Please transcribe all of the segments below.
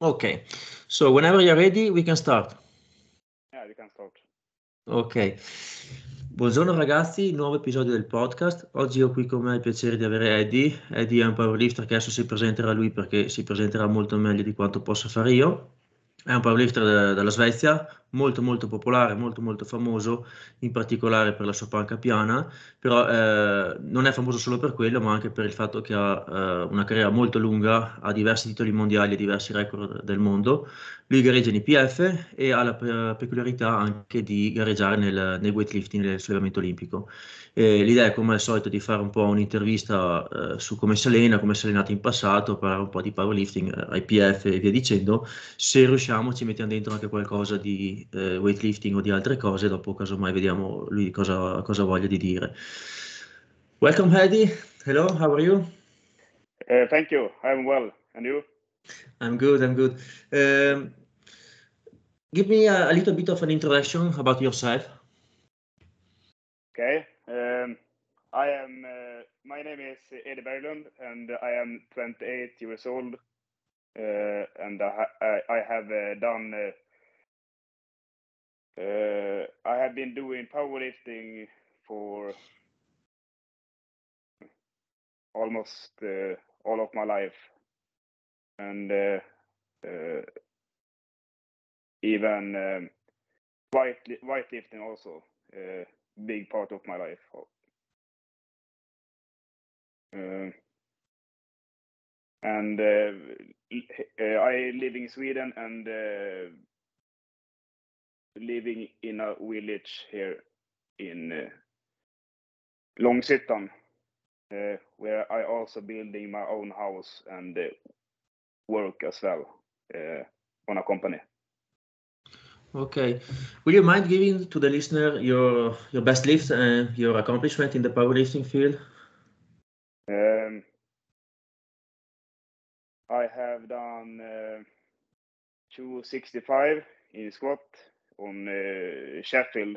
Okay, so whenever you're ready, we can start. Yeah, we can start. Ok, buongiorno ragazzi, nuovo episodio del podcast. Oggi ho qui con me il piacere di avere Eddie. Eddie è un powerlifter che adesso si presenterà lui perché si presenterà molto meglio di quanto possa fare io. È un powerlifter della Svezia, molto molto popolare, molto molto famoso, in particolare per la sua panca piana, però eh, non è famoso solo per quello, ma anche per il fatto che ha eh, una carriera molto lunga, ha diversi titoli mondiali e diversi record del mondo. Lui gareggia in IPF e ha la peculiarità anche di gareggiare nel, nel weightlifting, nel sollevamento olimpico. E l'idea è come al solito di fare un po' un'intervista eh, su come si allena, come si è allenato in passato, parlare un po' di powerlifting, eh, IPF e via dicendo. Se riusciamo ci mettiamo dentro anche qualcosa di eh, weightlifting o di altre cose, dopo casomai vediamo lui cosa, cosa voglia di dire. Welcome Hedy, hello, how are you? Uh, thank you, I'm well, and you? I'm good, I'm good. Um, give me a, a little bit of an introduction about yourself. Okay. Um, I am. Uh, my name is Eddie Berglund, and I am 28 years old. Uh, and I, I, I have uh, done. Uh, uh, I have been doing powerlifting for almost uh, all of my life, and even um, white weightlifting also a big part of my life. Uh, and uh, I live in Sweden and uh, living in a village here in uh, Långshyttan, uh, where I also building my own house and uh, work as well uh, on a company. Okay. Will you mind giving to the listener your your best lift and your accomplishment in the powerlifting field? Um, I have done uh, 265 in squat on uh, Sheffield,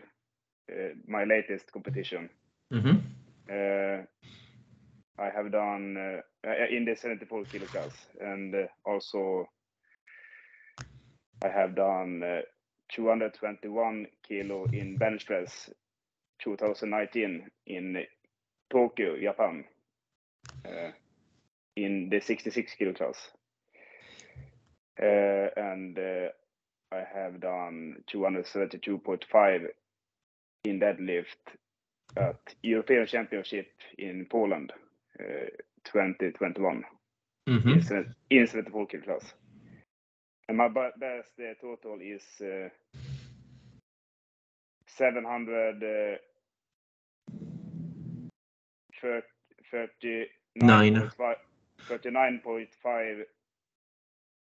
uh, my latest competition. Mm-hmm. Uh, I have done uh, in the 74 kilo class, and uh, also I have done 221 kilo in bench press 2019 in Tokyo, Japan, uh, in the 66 kilo class. Uh, and uh, I have done 232.5 in deadlift at European Championship in Poland 2021 mm-hmm. in, in 74 kilo class. And my best uh, total is uh, 700 uh, 39.5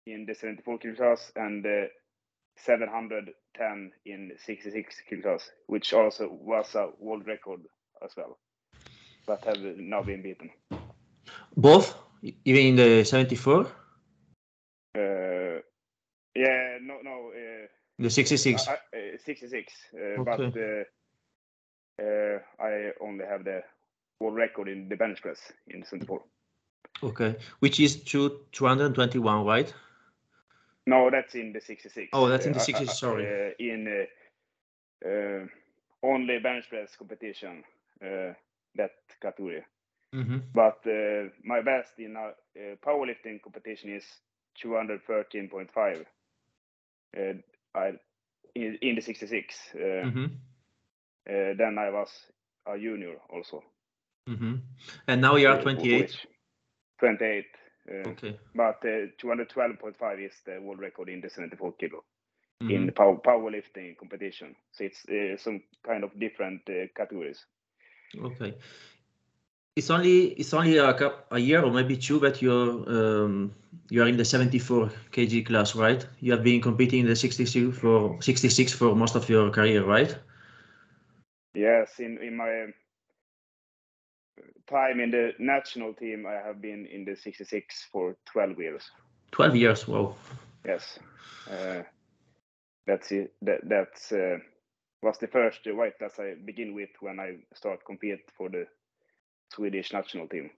in the 74 kilo class and uh, 710 in 66 kilo class, which also was a world record as well, but have now been beaten. Both, even in the 74? Uh, yeah, no, no. Uh, the 66. Uh, uh, 66, uh, okay. but uh, I only have the world record in the bench press in 74. Okay, which is two, 221, right? No, that's in the 66. Oh, that's in the 66. sorry. in only bench press competition, that category. Mm-hmm. But my best in a powerlifting competition is 213.5. Uh, I in, in the 66. Uh, mm-hmm. Uh, then I was a junior also. Mm-hmm. And now you are 28. 28. okay. But 212.5 is the world record in the 74 kilo. Mm-hmm. in power powerlifting competition. So it's uh, some kind of different uh, categories. Okay, it's only it's only a, a year or maybe two that you're um, you are in the 74 kg class, right? You have been competing in the 66 for 66 for most of your career, right? Yes, in in my time in the national team, I have been in the 66 for 12 years. 12 years, wow. Yes, uh, that's it. That that's uh, was the first weight class I begin with when I start compete for the Swedish national team.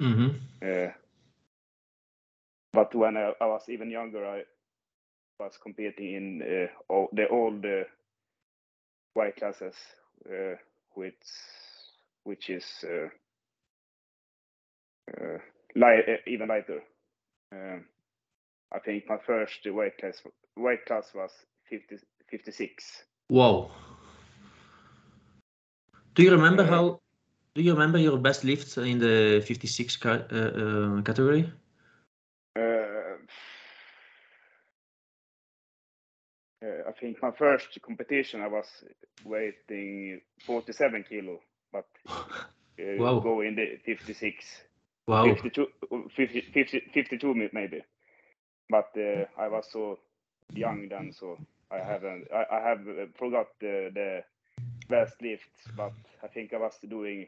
Mm-hmm. Uh, but when I, I, was even younger, I was competing in uh, all, the old uh, weight classes, uh, which which is uh, uh, light, even lighter. Um, I think my first weight class weight class was 50, 56. Wow. Do you remember how? Do you remember your best lift in the 56 ca uh, category? Uh, I think my first competition I was weighing 47 kilo, but uh, wow. go in the 56. Wow. 52, 50, 50, 52 maybe. But uh, I was so young then, so I haven't. I, I have uh, forgot the, the best lifts, but I think I was doing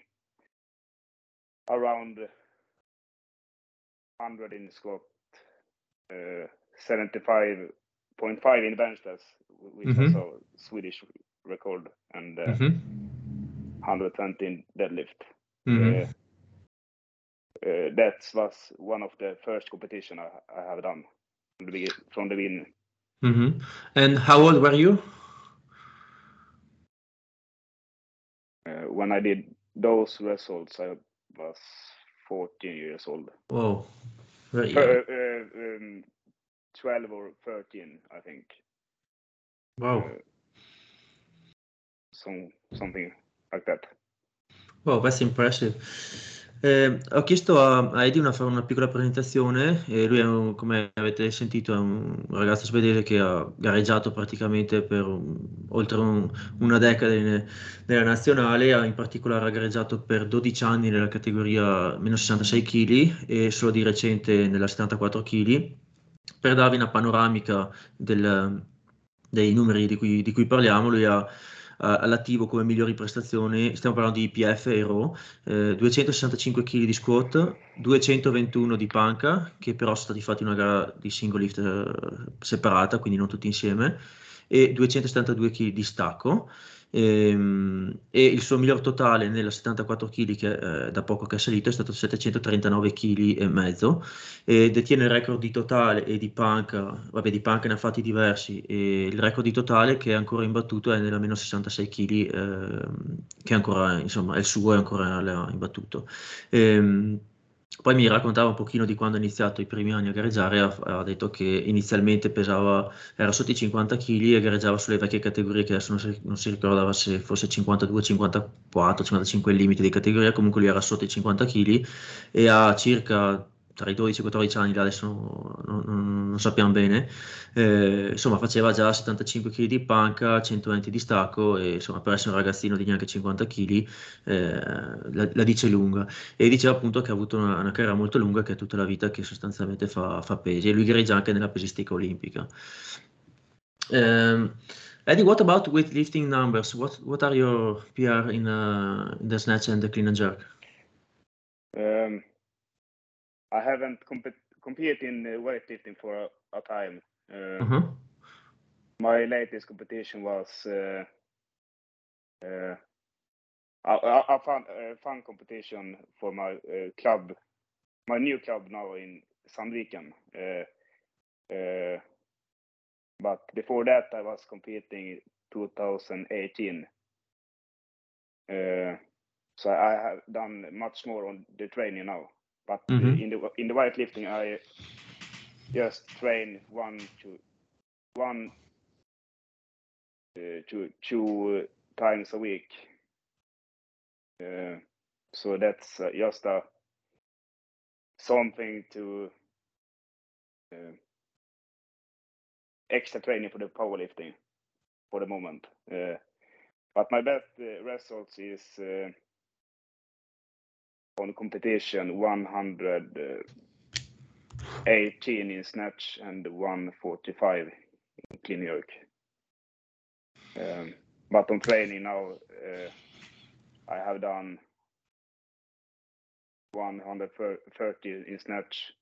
around 100 in squat, uh, 75 0.5 in bench press, which mm-hmm. was a Swedish record, and uh, mm-hmm. 120 in deadlift. Mm-hmm. Uh, uh, that was one of the first competition I, I have done from the, from the beginning. Mm-hmm. And how old were you? Uh, when I did those results, I was 14 years old. Whoa. Very uh, um, 12 or 13, I think. Wow. Uh, some, something like that. Wow, that's impressive. Eh, ho chiesto a, a Eddie una, una piccola presentazione e lui un, come avete sentito è un ragazzo svedese che ha gareggiato praticamente per un, oltre un, una decada in, nella nazionale, ha in particolare gareggiato per 12 anni nella categoria meno 66 kg e solo di recente nella 74 kg per darvi una panoramica del, dei numeri di cui, di cui, parliamo, lui ha all'attivo come migliori prestazioni, stiamo parlando di IPF e RO, eh, 265 kg di squat, 221 di panca, che però sono stati fatti una gara di single lift eh, separata, quindi non tutti insieme, e 272 kg di stacco. E, ehm, e, il suo miglior totale nella 74 kg che eh, da poco che è salito è stato 739 kg e mezzo e detiene il record di totale e di panca, vabbè di panca ne ha fatti diversi e il record di totale che è ancora imbattuto è nella meno 66 kg eh, che ancora insomma è il suo è ancora imbattuto. E, ehm, poi mi raccontava un pochino di quando ha iniziato i primi anni a gareggiare, ha, ha detto che inizialmente pesava, era sotto i 50 kg e gareggiava sulle vecchie categorie che adesso non si, non si ricordava se fosse 52, 54, 55 il limite di categoria, comunque lui era sotto i 50 kg e ha circa tra i 12 e i 14 anni, adesso non, non, non sappiamo bene, eh, insomma faceva già 75 kg di panca, 120 di stacco e insomma per essere un ragazzino di neanche 50 kg eh, la, la, dice lunga e diceva appunto che ha avuto una, una, carriera molto lunga che è tutta la vita che sostanzialmente fa, fa pesi e lui gareggia anche nella pesistica olimpica. Um, Eddie, what about weightlifting numbers? What what are your PR in, uh, the snatch and the clean and jerk? Um, I haven't comp- competed in weightlifting for a, a time. Uh, uh-huh. My latest competition was uh, uh, a, a, fun, a fun competition for my uh, club, my new club now in Sandviken. Uh, uh, but before that, I was competing 2018. so I have done much more on the training now. But mm-hmm. in the in the weightlifting, I just train one to one uh, to two times a week. Uh, so that's uh, just a something to uh, extra training for the powerlifting for the moment. Uh, but my best uh, results is on competition 118 in snatch and 145 in clean jerk. Um, but on training now, uh, I have done 130 in snatch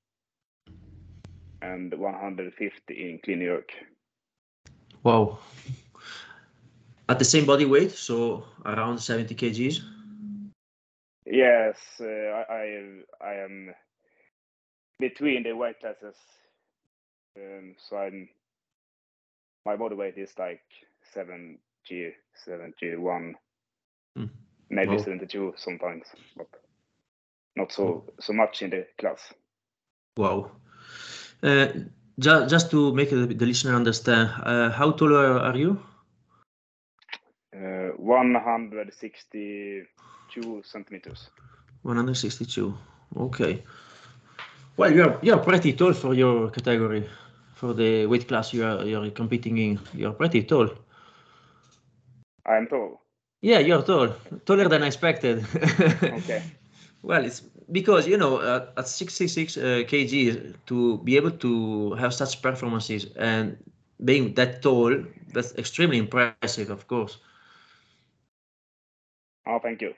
and 150 in clean jerk. Wow. At the same body weight, so around 70 kgs? Yes, uh, I, I, I am between the weight classes. Um, so I'm my body weight is like 7 G, 71, Mm. maybe Wow. 72 sometimes, but not so so much in the class. Wow. Uh, ju- just to make the, listener understand, uh, how tall are, are you? Uh, 162 centimeters. 162. Okay. Well, you're you're pretty tall for your category, for the weight class you are you're competing in. You're pretty tall. I'm tall. Yeah, you're tall, taller than I expected. Okay. well, it's because you know uh, at 66 uh, kg to be able to have such performances and being that tall, that's extremely impressive, of course. Oh, thank you.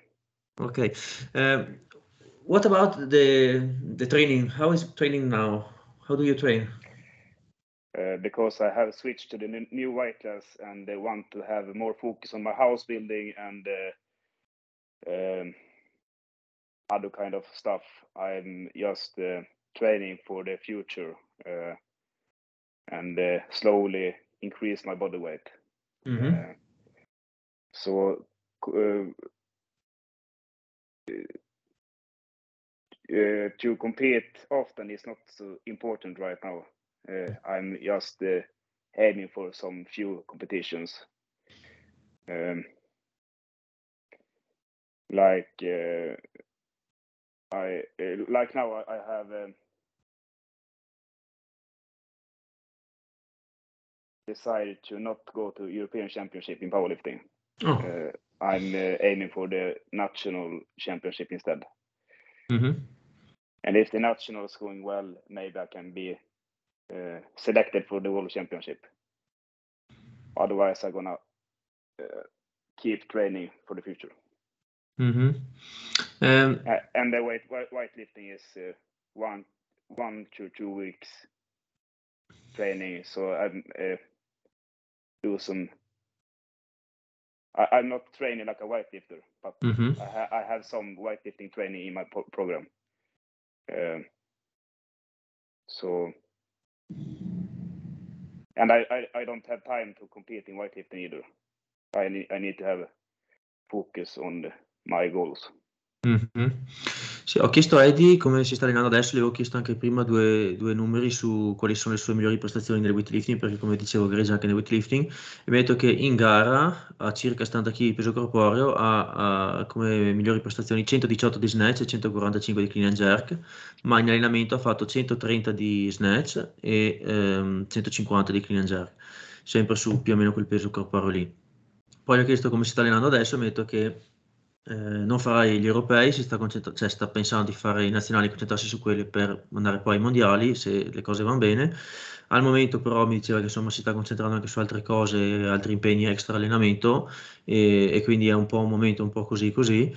Okay. Um, what about the the training? How is training now? How do you train? Uh, because I have switched to the new weight class and I want to have more focus on my house building and uh, um, other kind of stuff. I'm just uh, training for the future uh, and uh, slowly increase my body weight. hmm Uh, so uh, to compete often is not so important right now. Uh, I'm just uh, aiming for some few competitions. Um, like uh, I uh, like now I, I have um, decided to not go to European Championship in powerlifting. Oh. I'm uh, aiming for the national championship instead. hmm And if the national is going well, maybe I can be uh, selected for the world championship. Otherwise, I'm gonna uh, keep training for the future. hmm Um, and the weight weight weightlifting is uh, one one to two weeks training. So I'm uh, do some. I, I'm not training like a weightlifter, but hmm I, ha- I have some weightlifting training in my pro- program. Um, so, and I, I, I don't have time to compete in weightlifting either. I need I need to have focus on the, my goals. Mhm. Sì, ho chiesto a Eddie come si sta allenando adesso, gli avevo chiesto anche prima due, due numeri su quali sono le sue migliori prestazioni nel weightlifting, perché come dicevo gareggia anche nel weightlifting, e mi ha detto che in gara a circa 70 kg di peso corporeo ha, ha come migliori prestazioni 118 di snatch e 145 di clean and jerk, ma in allenamento ha fatto 130 di snatch e ehm, 150 di clean and jerk, sempre su più o meno quel peso corporeo lì. Poi gli ho chiesto come si sta allenando adesso e mi ha detto che eh, non farà gli europei, si sta, concentra- cioè sta pensando di fare i nazionali, concentrarsi su quelli per andare poi ai mondiali, se le cose vanno bene. Al momento però mi diceva che insomma si sta concentrando anche su altre cose, altri impegni extra allenamento e, e quindi è un po' un momento un po' così così.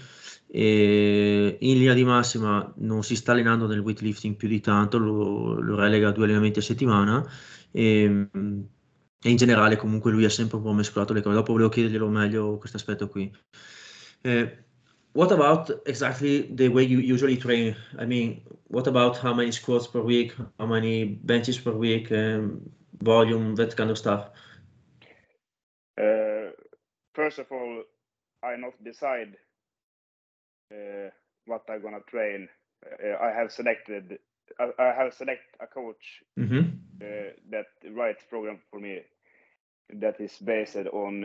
E in linea di massima non si sta allenando nel weightlifting più di tanto, lo, lo relega a due allenamenti a settimana e, e in generale comunque lui ha sempre un po' mescolato le cose. Dopo volevo chiederglielo meglio questo aspetto qui. Uh, what about exactly the way you usually train? I mean, what about how many squats per week, how many benches per week, um, volume, that kind of stuff? Uh, first of all, I not decide uh, what I'm gonna train. Uh, I have selected. I, I have select a coach hmm uh, that writes program for me that is based on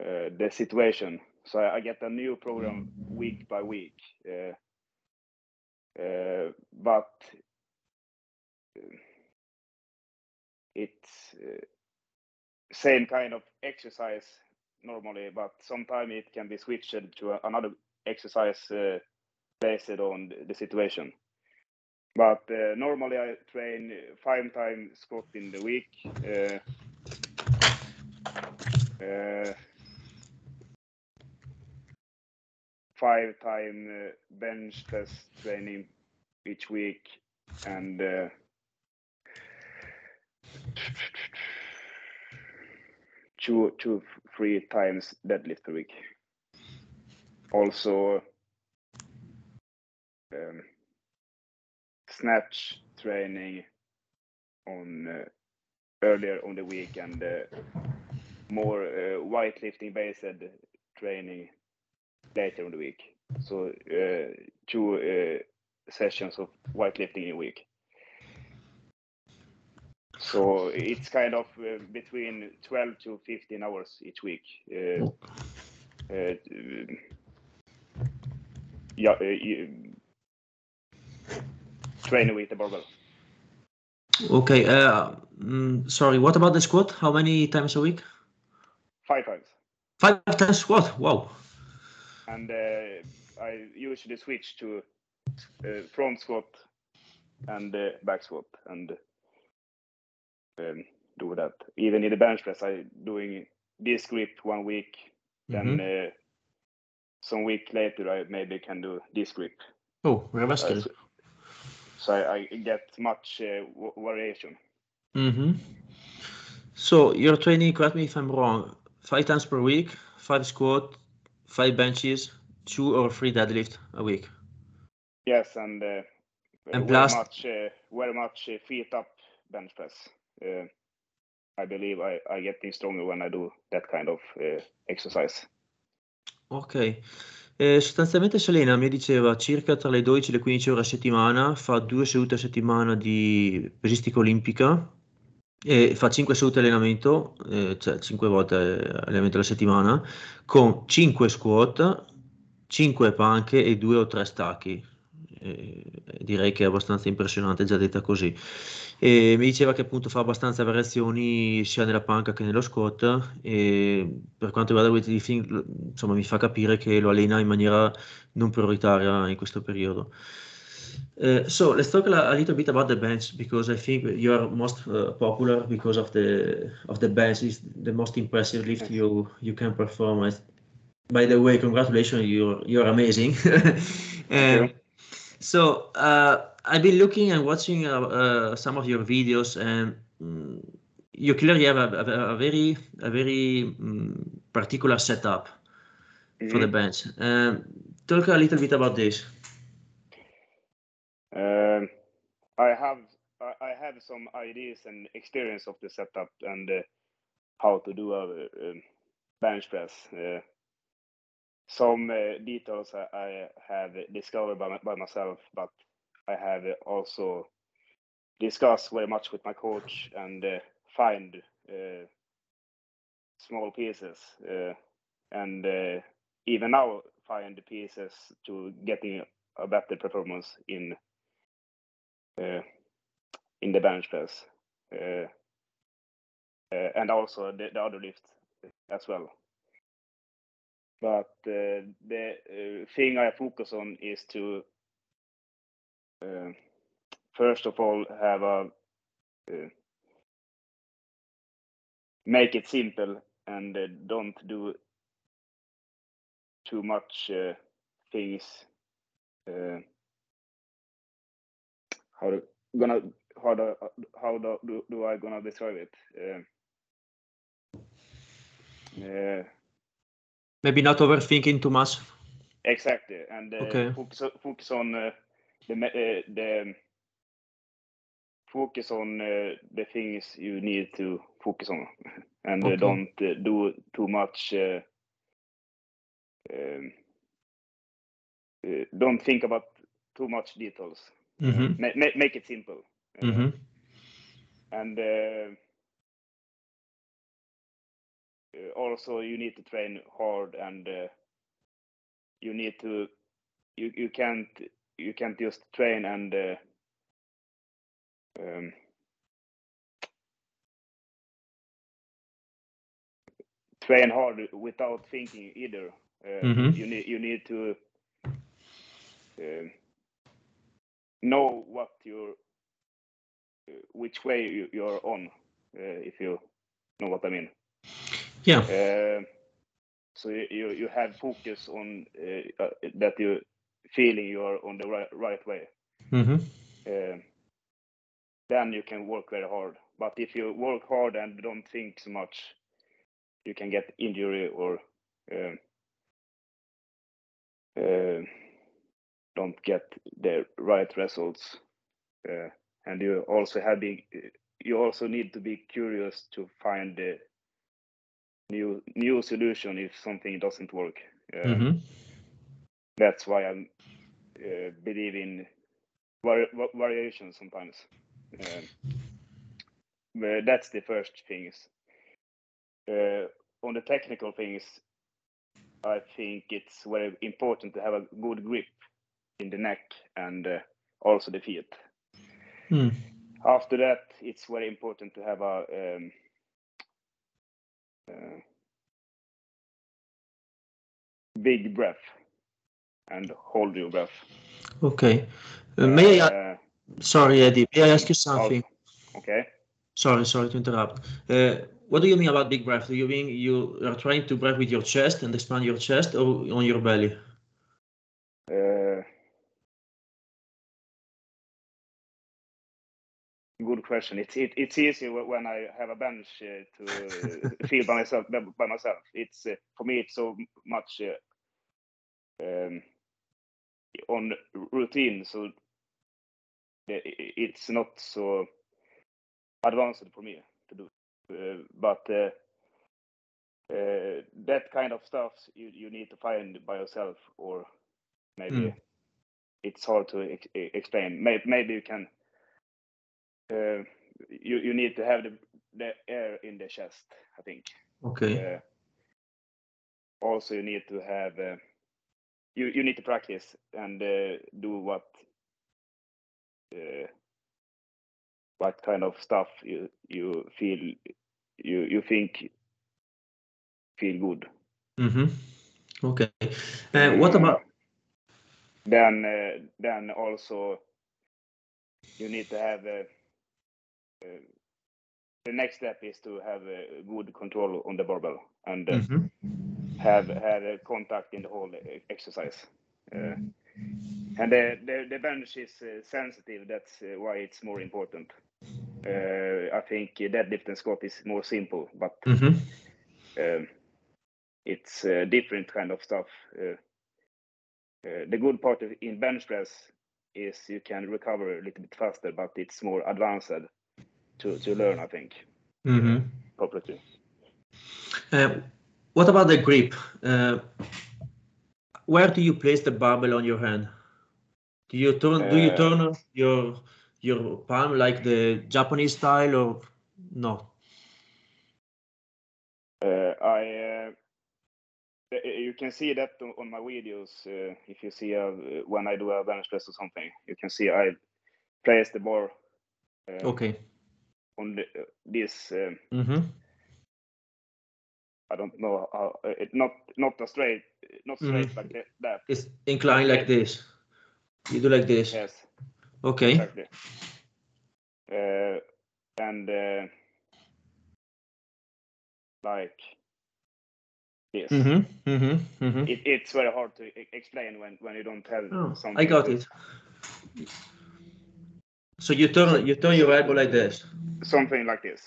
uh, the situation. So I, get a new program week by week. Uh, uh, but uh, it's uh, same kind of exercise normally, but sometimes it can be switched to another exercise based on the- the situation. But uh, normally I train five times squat in the week. Uh, uh, five time uh, bench press training each week and uh, two two three times deadlift per week. Also um, snatch training on uh, earlier on the week and uh, more uh, weightlifting based training later in the week. So uh, two uh, sessions of weightlifting in a week. So it's kind of uh, between 12 to 15 hours each week. Uh, uh, yeah, training with the barbell. Okay. Mm, sorry. What about the squat? How many times a week? Five times. Five times squat. Wow. And I usually switch to front squat and back squat and um, do that. Even in the bench press, I doing this grip one week, mm-hmm. then uh, some week later I maybe can do this grip. Oh, that's good. So, so I, I, get much uh, w- variation. Mm-hmm. So you're training, correct me if I'm wrong, five times per week, five squat, five benches, two or three deadlift a week. Yes, and uh, and very much, uh, very much uh, feet up bench press. Uh, I believe I, I getting stronger when I do that kind of uh, exercise. Ok. Eh, sostanzialmente Selena mi diceva circa tra le 12 e le 15 ore a settimana, fa due sedute a settimana di pesistica olimpica e fa 5 sedute allenamento, eh, cioè 5 volte allenamento alla settimana, con 5 squat, 5 panche e 2 o 3 stacchi. Eh, direi che è abbastanza impressionante già detta così. E mi diceva che appunto fa abbastanza variazioni sia nella panca che nello squat e per quanto riguarda il weightlifting insomma mi fa capire che lo allena in maniera non prioritaria in questo periodo. Uh, so let's talk a, little bit about the bench because I think you are most uh, popular because of the of the bench is the most impressive lift you you can perform. By the way, congratulations, you're you're amazing. um, so uh, I've been looking and watching uh, uh, some of your videos, and um, you clearly have a, a, a very a very um, particular setup mm-hmm. for the mm-hmm. bench. Um, talk a little bit about this. Um, I have I have some ideas and experience of the setup and uh, how to do a, a bench press. Uh, some uh, details I, I, have discovered by, by myself, but I have also discussed very much with my coach and uh, find uh, small pieces uh, and uh, even now find the pieces to getting a better performance in uh, Uh, in the bench press uh, uh, and also the, the other lift as well. But uh, the uh, thing I focus on is to uh, first of all have a make it simple and don't do too much things how do, gonna how do, how do, do I gonna describe it? Uh, uh, maybe not overthinking too much. Exactly, and uh, okay. focus focus on uh, the uh, the focus on uh, the things you need to focus on, and uh, okay. don't uh, do too much. Um, don't think about too much details. Mm-hmm. Ma- make it simple. Mm-hmm. And uh, also you need to train hard and uh, you need to you you can't you can't just train and uh, um, train hard without thinking either. Uh, mm-hmm. You need you need to uh, know what you're uh, which way you, you're on, if you know what I mean. Yeah. Uh, so you you have focus on uh, uh, that you feeling you are on the right right way. Mm-hmm. Uh, then you can work very hard. But if you work hard and don't think so much, you can get injury or um, uh, don't get the right results. uh, and you also have been, you also need to be curious to find the new new solution if something doesn't work. Uh, Mhm. That's why I uh, believe in vari- variation sometimes. But that's the first things. Uh, on the technical things, I think it's very important to have a good grip in the neck and uh, also the feet. Mm. After that, it's very important to have a um, uh, big breath and hold your breath. Okay. Uh, may I, Uh, sorry, Eddie, may I ask you something? okay. Sorry, sorry to interrupt. Uh, what do you mean about big breath? Do you mean you are trying to breathe with your chest and expand your chest or on your belly? Uh, good question. It's it, it's easy when I have a bench uh, to uh, feel by myself. By myself, it's uh, for me. It's so much uh, um, on routine, so i- it's not so advanced for me to do. Uh, but uh, uh, that kind of stuff you, you need to find by yourself, or maybe Mm. it's hard to ex- explain. Maybe, maybe you can. Uh, you you need to have the the air in the chest. I think. Okay. Uh, also, you need to have. Uh, you you need to practice and uh, do what. Uh, what kind of stuff you you feel you you think feel good. Mm-hmm. Okay. Uh, what about? then uh, then also you need to have the next step is to have a good control on the barbell and uh, Mhm. have have a contact in the whole exercise. Uh, and the, the the bench is uh, sensitive. That's why it's more important. I think deadlift and squat is more simple, but Mhm. um, it's uh, different kind of stuff. Uh, uh, the good part of, in bench press is you can recover a little bit faster, but it's more advanced to, to learn, I think, Mhm. properly. Uh, what about the grip? Uh, where do you place the barbell on your hand? Do you turn? do you Uh, turn your your palm like the Japanese style or no? Uh, I uh, uh, you can see that on, my videos. Uh, if you see uh, when I do a bench press or something, you can see I place the bar uh, Okay. On the, uh, this. Um, Mm-hmm. I don't know how uh, it not not a straight, not straight Mhm. like that. It's inclined like this. You do like this. Yes. Okay. Exactly. Uh, and uh, like this. Mm-hmm. Mm-hmm. Mm-hmm. It, it's very hard to explain when, when you don't have Oh, something. I got to- it. So you turn you turn your elbow like this. Something like this.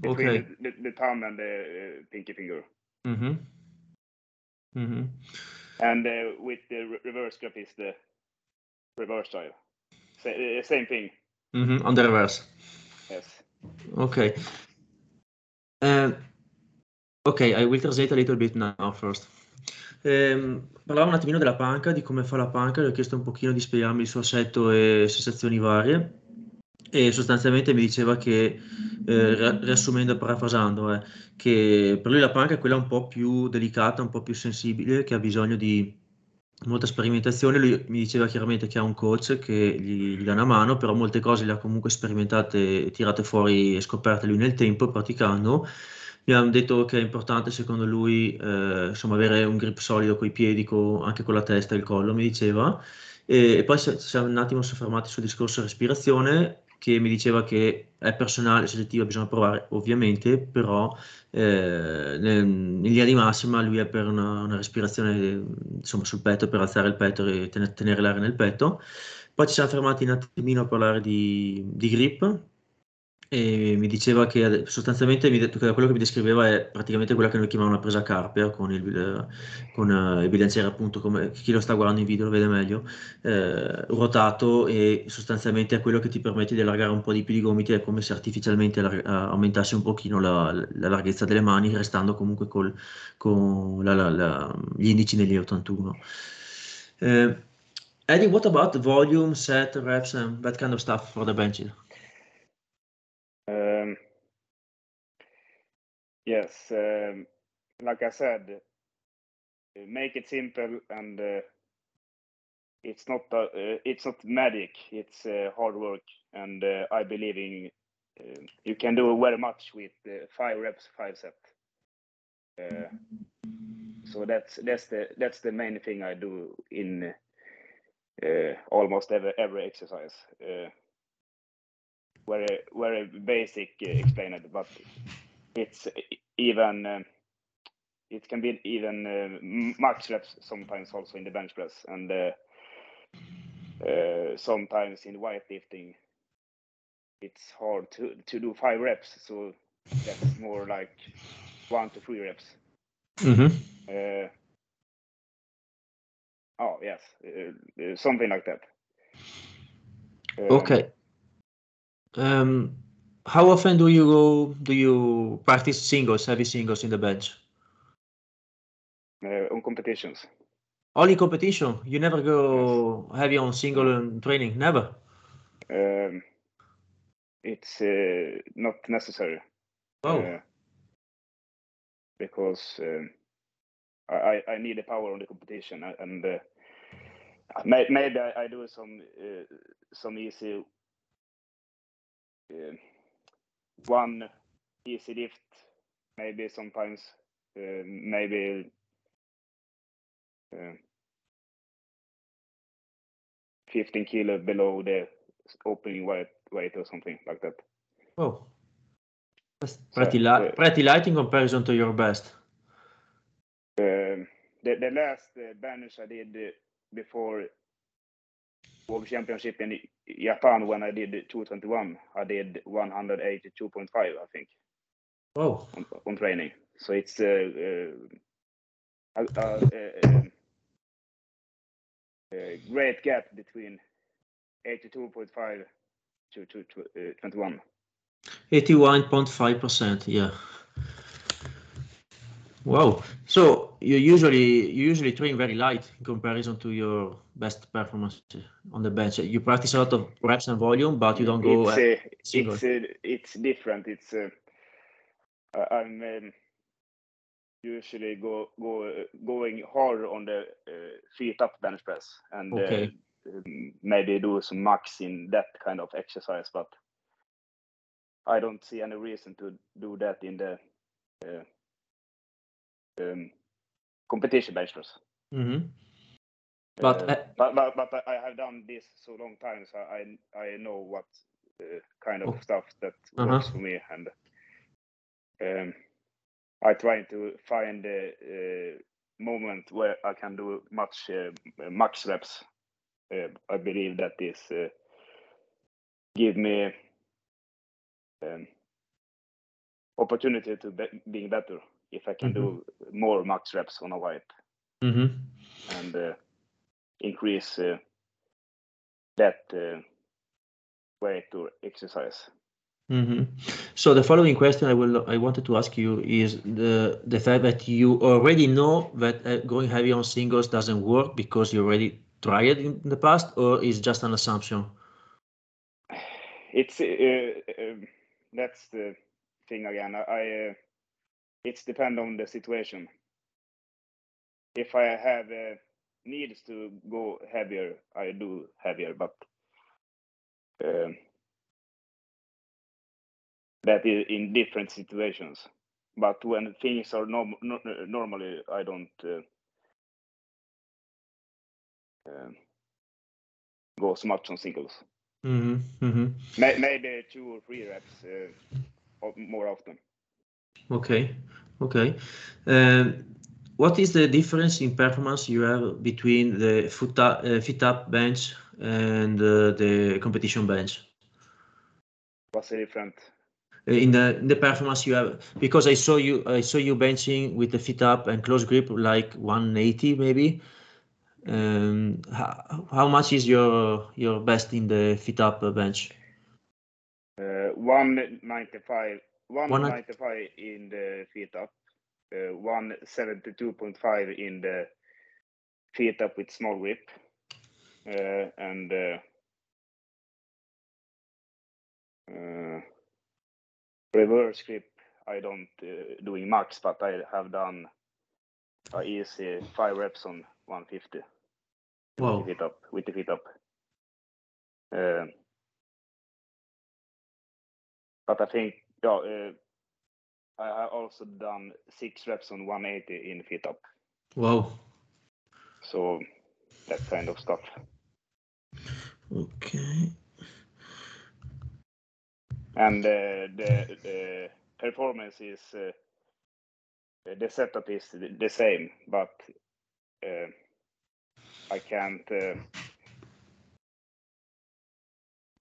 Between Okay. the, the, the thumb and the uh, pinky finger. Mm-hmm. Mm-hmm. And uh, with the re- reverse grip is the reverse style. Sa- uh, same thing. Mm-hmm. On the reverse. Yes. Okay. Uh, ok, I will translate a little bit now first. Ehm, parlavo un attimino della panca, di come fa la panca, gli ho chiesto un pochino di spiegarmi il suo assetto e sensazioni varie e sostanzialmente mi diceva che, eh, ri- riassumendo e parafrasando, eh, che per lui la panca è quella un po' più delicata, un po' più sensibile, che ha bisogno di molta sperimentazione. Lui mi diceva chiaramente che ha un coach che gli, gli dà una mano, però molte cose le ha comunque sperimentate, tirate fuori e scoperte lui nel tempo, praticando. Mi ha detto che è importante secondo lui eh, insomma, avere un grip solido coi piedi, co- anche con la testa e il collo, mi diceva. E, e poi si- siamo un attimo soffermati sul discorso respirazione, che mi diceva che è personale, soggettiva, bisogna provare ovviamente, però eh, in linea di massima lui è per una, una respirazione insomma, sul petto, per alzare il petto e ten- tenere l'aria nel petto. Poi ci siamo fermati un attimino a parlare di, di grip e mi diceva che sostanzialmente mi, quello che mi descriveva è praticamente quella che noi chiamiamo una presa carpia con il, con, uh, il bilanciere appunto come chi lo sta guardando in video lo vede meglio eh, ruotato e sostanzialmente è quello che ti permette di allargare un po' di più di gomiti è come se artificialmente aumentassi un pochino la, la, larghezza delle mani restando comunque col, con la, la, gli indici negli 81 uh, Eddie, what about volume, set, reps, and that kind of stuff for the bench? Yes, um, like I said, make it simple and uh, it's not uh, it's not magic. It's uh, hard work, and uh, I believe in uh, you can do very much with uh, five reps, five set. so that's that's the that's the main thing I do in almost every every exercise very very basic uh, explained, but it's even uh, it can be even uh, max reps sometimes also in the bench press and sometimes in weightlifting it's hard to to do five reps so that's more like one to three reps. Mm-hmm. uh, oh yes uh, something like that. Uh, okay. Um, how often do you go? Do you practice singles, heavy singles in the bench? Uh, on competitions. Only competition. You never go yes. heavy on single training. Never. Um, it's uh, not necessary. Oh. Uh, because um, I I need the power on the competition and uh, maybe I, I do some uh, some easy uh, one easy lift, maybe sometimes, uh, maybe uh, 15 kilo below the opening weight, weight or something like that. Oh, that's pretty, so, light, pretty light in comparison to your best. Um, the, the last uh, bench I did before World Championship in Japan when I did 221, I did 182.5, I think. Oh. On, on training. So it's uh, uh, uh, a great gap between 82.5 to, to, to 21. 81.5%, yeah. Wow. So you usually you usually train very light in comparison to your best performance on the bench. You practice a lot of reps and volume, but you don't go. It's uh, it's, uh, it's different. It's uh, I'm um, usually go go uh, going hard on the uh, feet up bench press and uh, okay. Um, maybe do some max in that kind of exercise, but I don't see any reason to do that in the um, competition bench. Mm-hmm. But, uh, but, but but I have done this so long time, so I I know what uh, kind of oh. stuff that uh-huh. works for me, and um, I try to find a, a, moment where I can do much uh, max reps. Uh, I believe that this uh, give me um, opportunity to be, being better if I can mm-hmm. do more max reps on a wipe mm-hmm. and uh, increase uh, that uh, weight or exercise. Mm-hmm. So the following question I will I wanted to ask you is the the fact that you already know that uh, going heavy on singles doesn't work because you already tried it in the past, or is just an assumption? It's uh, um, that's the thing again. I, I uh, it's depend on the situation. If I have uh, needs to go heavier, I do heavier, but um, that is in different situations. But when things are norm- no, normally, I don't uh, uh, go so much on singles. Mm-hmm. Mm-hmm. Maybe two or three reps uh, more often. Okay, okay. Um, what is the difference in performance you have between the foot up, uh, fit up bench and uh, the competition bench? What's the difference? in the in the performance you have because I saw you I saw you benching with the fit up and close grip like 180 maybe. Um, how, how much is your your best in the fit up bench? Uh, 195 195 in the feet up, uh, 172.5 in the feet up with small grip, uh, and uh, uh, reverse grip. I don't uh, doing max, but I have done a easy five reps on 150 Wow. with the feet up. With the feet up. Uh, but I think yeah, uh, I have also done six reps on 180 in feet up. Wow. So that kind of stuff. Okay. And uh, the the performance is uh, the setup is the same, but uh, I can't uh,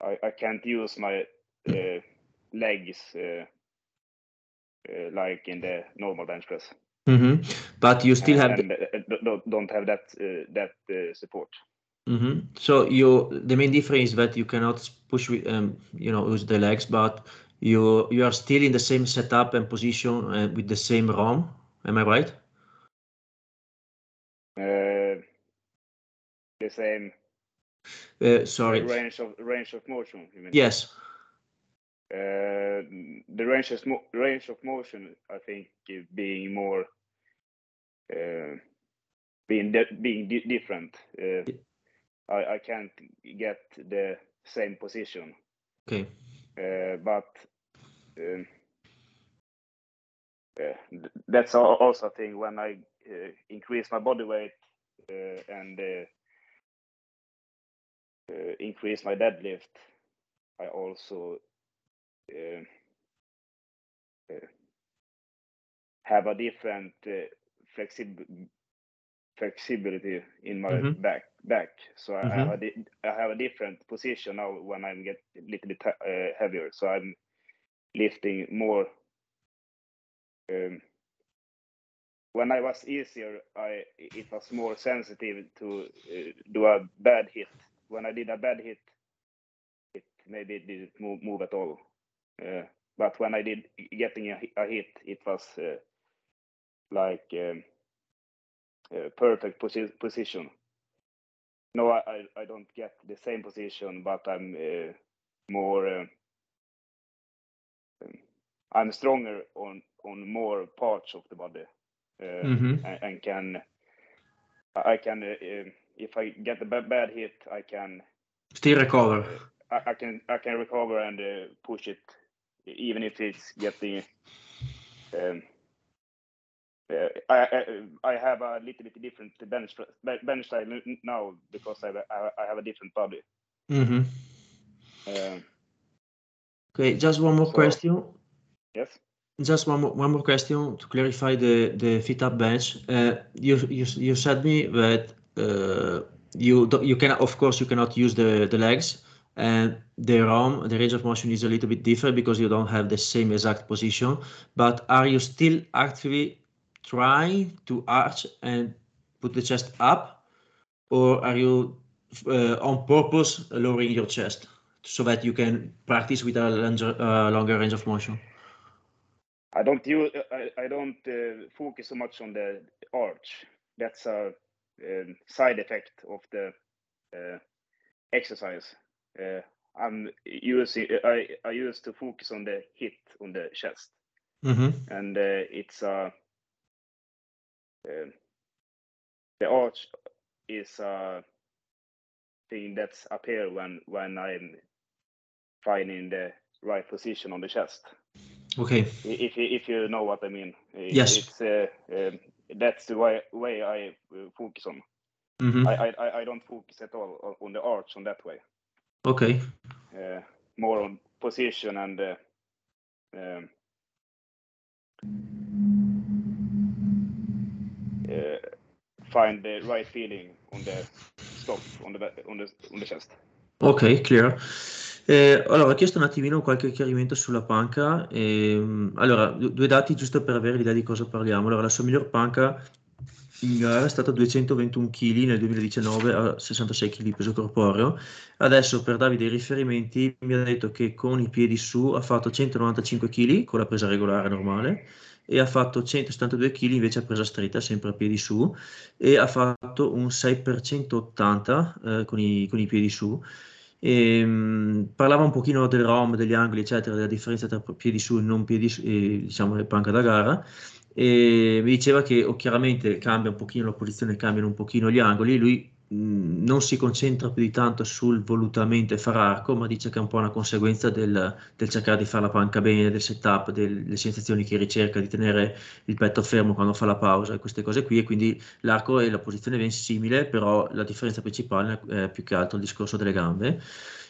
I, I can't use my uh, legs uh, uh, like in the normal bench press. hmm But you still have the, and uh, don't don't have that uh, that uh, support. hmm So you the main difference is that you cannot push with um you know use the legs, but you you are still in the same setup and position uh, with the same ROM. Am I right? Uh, the same Uh, sorry. range of range of motion. You mean? Yes. Uh, the range of mo- range of motion, I think, being more uh, being being di- different. Uh, I I can't get the same position, Okay. uh, but um, uh, that's also a thing when I uh, increase my body weight uh, and uh, uh, increase my deadlift. I also uh, uh, have a different uh, flexib- flexibility in my Mhm. back back. So I, I have a di- I have a different position now when I'm get a little bit uh, heavier. So I'm lifting more. Um, when I was easier, I it was more sensitive to uh, do a bad hit. When I did a bad hit, it maybe didn't move, move at all. Uh, but when I did getting a, a hit, it was uh, like um, perfect posi- position. No, I, I I don't get the same position, but I'm uh, more. I'm stronger on on more parts of the body, uh, hmm and, and can I can uh, if I get a ba- bad hit, I can Still recover. I, I can I can recover and uh, push it, even if it's getting. Um, uh, I, I I have a little bit different bench bench style now because I have a- I have a different body. hmm Um, Okay, just one more So- question. yes. Just one more, one more question to clarify the the fit up bench. Uh, you you you said me that uh, you do, you can of course you cannot use the the legs and the ROM the range of motion is a little bit different because you don't have the same exact position. But are you still actively trying to arch and put the chest up, or are you uh, on purpose lowering your chest so that you can practice with a longer, uh, longer range of motion? I don't use I, I don't uh, focus so much on the arch. That's a um, side effect of the uh, exercise. Uh, I'm using I I used to focus on the hit on the chest, Mm-hmm. and uh, it's a um the arch is a thing that's up here when when I'm finding the right position on the chest. Okay. If you, if you know what I mean. Yes. It's uh, um, that's the way way I uh, focus on. Mm-hmm. I, I I- don't focus at all on the arch on that way. Okay. Uh, more on position and um, find the right feeling on the stop on the on the on the chest. Ok, clear. Eh, allora, ho chiesto un attimino qualche chiarimento sulla panca. ehm, allora, du- due dati giusto per avere l'idea di cosa parliamo. Allora, la sua miglior panca in gara è stata 221 kg nel 2019 a 66 kg di peso corporeo. Adesso, per darvi dei riferimenti, mi ha detto che con i piedi su ha fatto 195 kg con la presa regolare normale e ha fatto 172 kg invece a presa stretta, sempre a piedi su, e ha fatto un 6% 80 eh, con i, con i piedi su. E, mh, parlava un pochino del ROM, degli angoli, eccetera, della differenza tra piedi su e non piedi su, e, diciamo, panca da gara. E mi diceva che o chiaramente cambia un pochino la posizione, cambiano un pochino gli angoli. Lui mh, non si concentra più di tanto sul volutamente far arco, ma dice che è un po' una conseguenza del, del cercare di fare la panca bene, del setup, delle sensazioni che ricerca, di tenere il petto fermo quando fa la pausa e queste cose qui. E quindi l'arco e la posizione ben simile, però la differenza principale è più che altro il discorso delle gambe.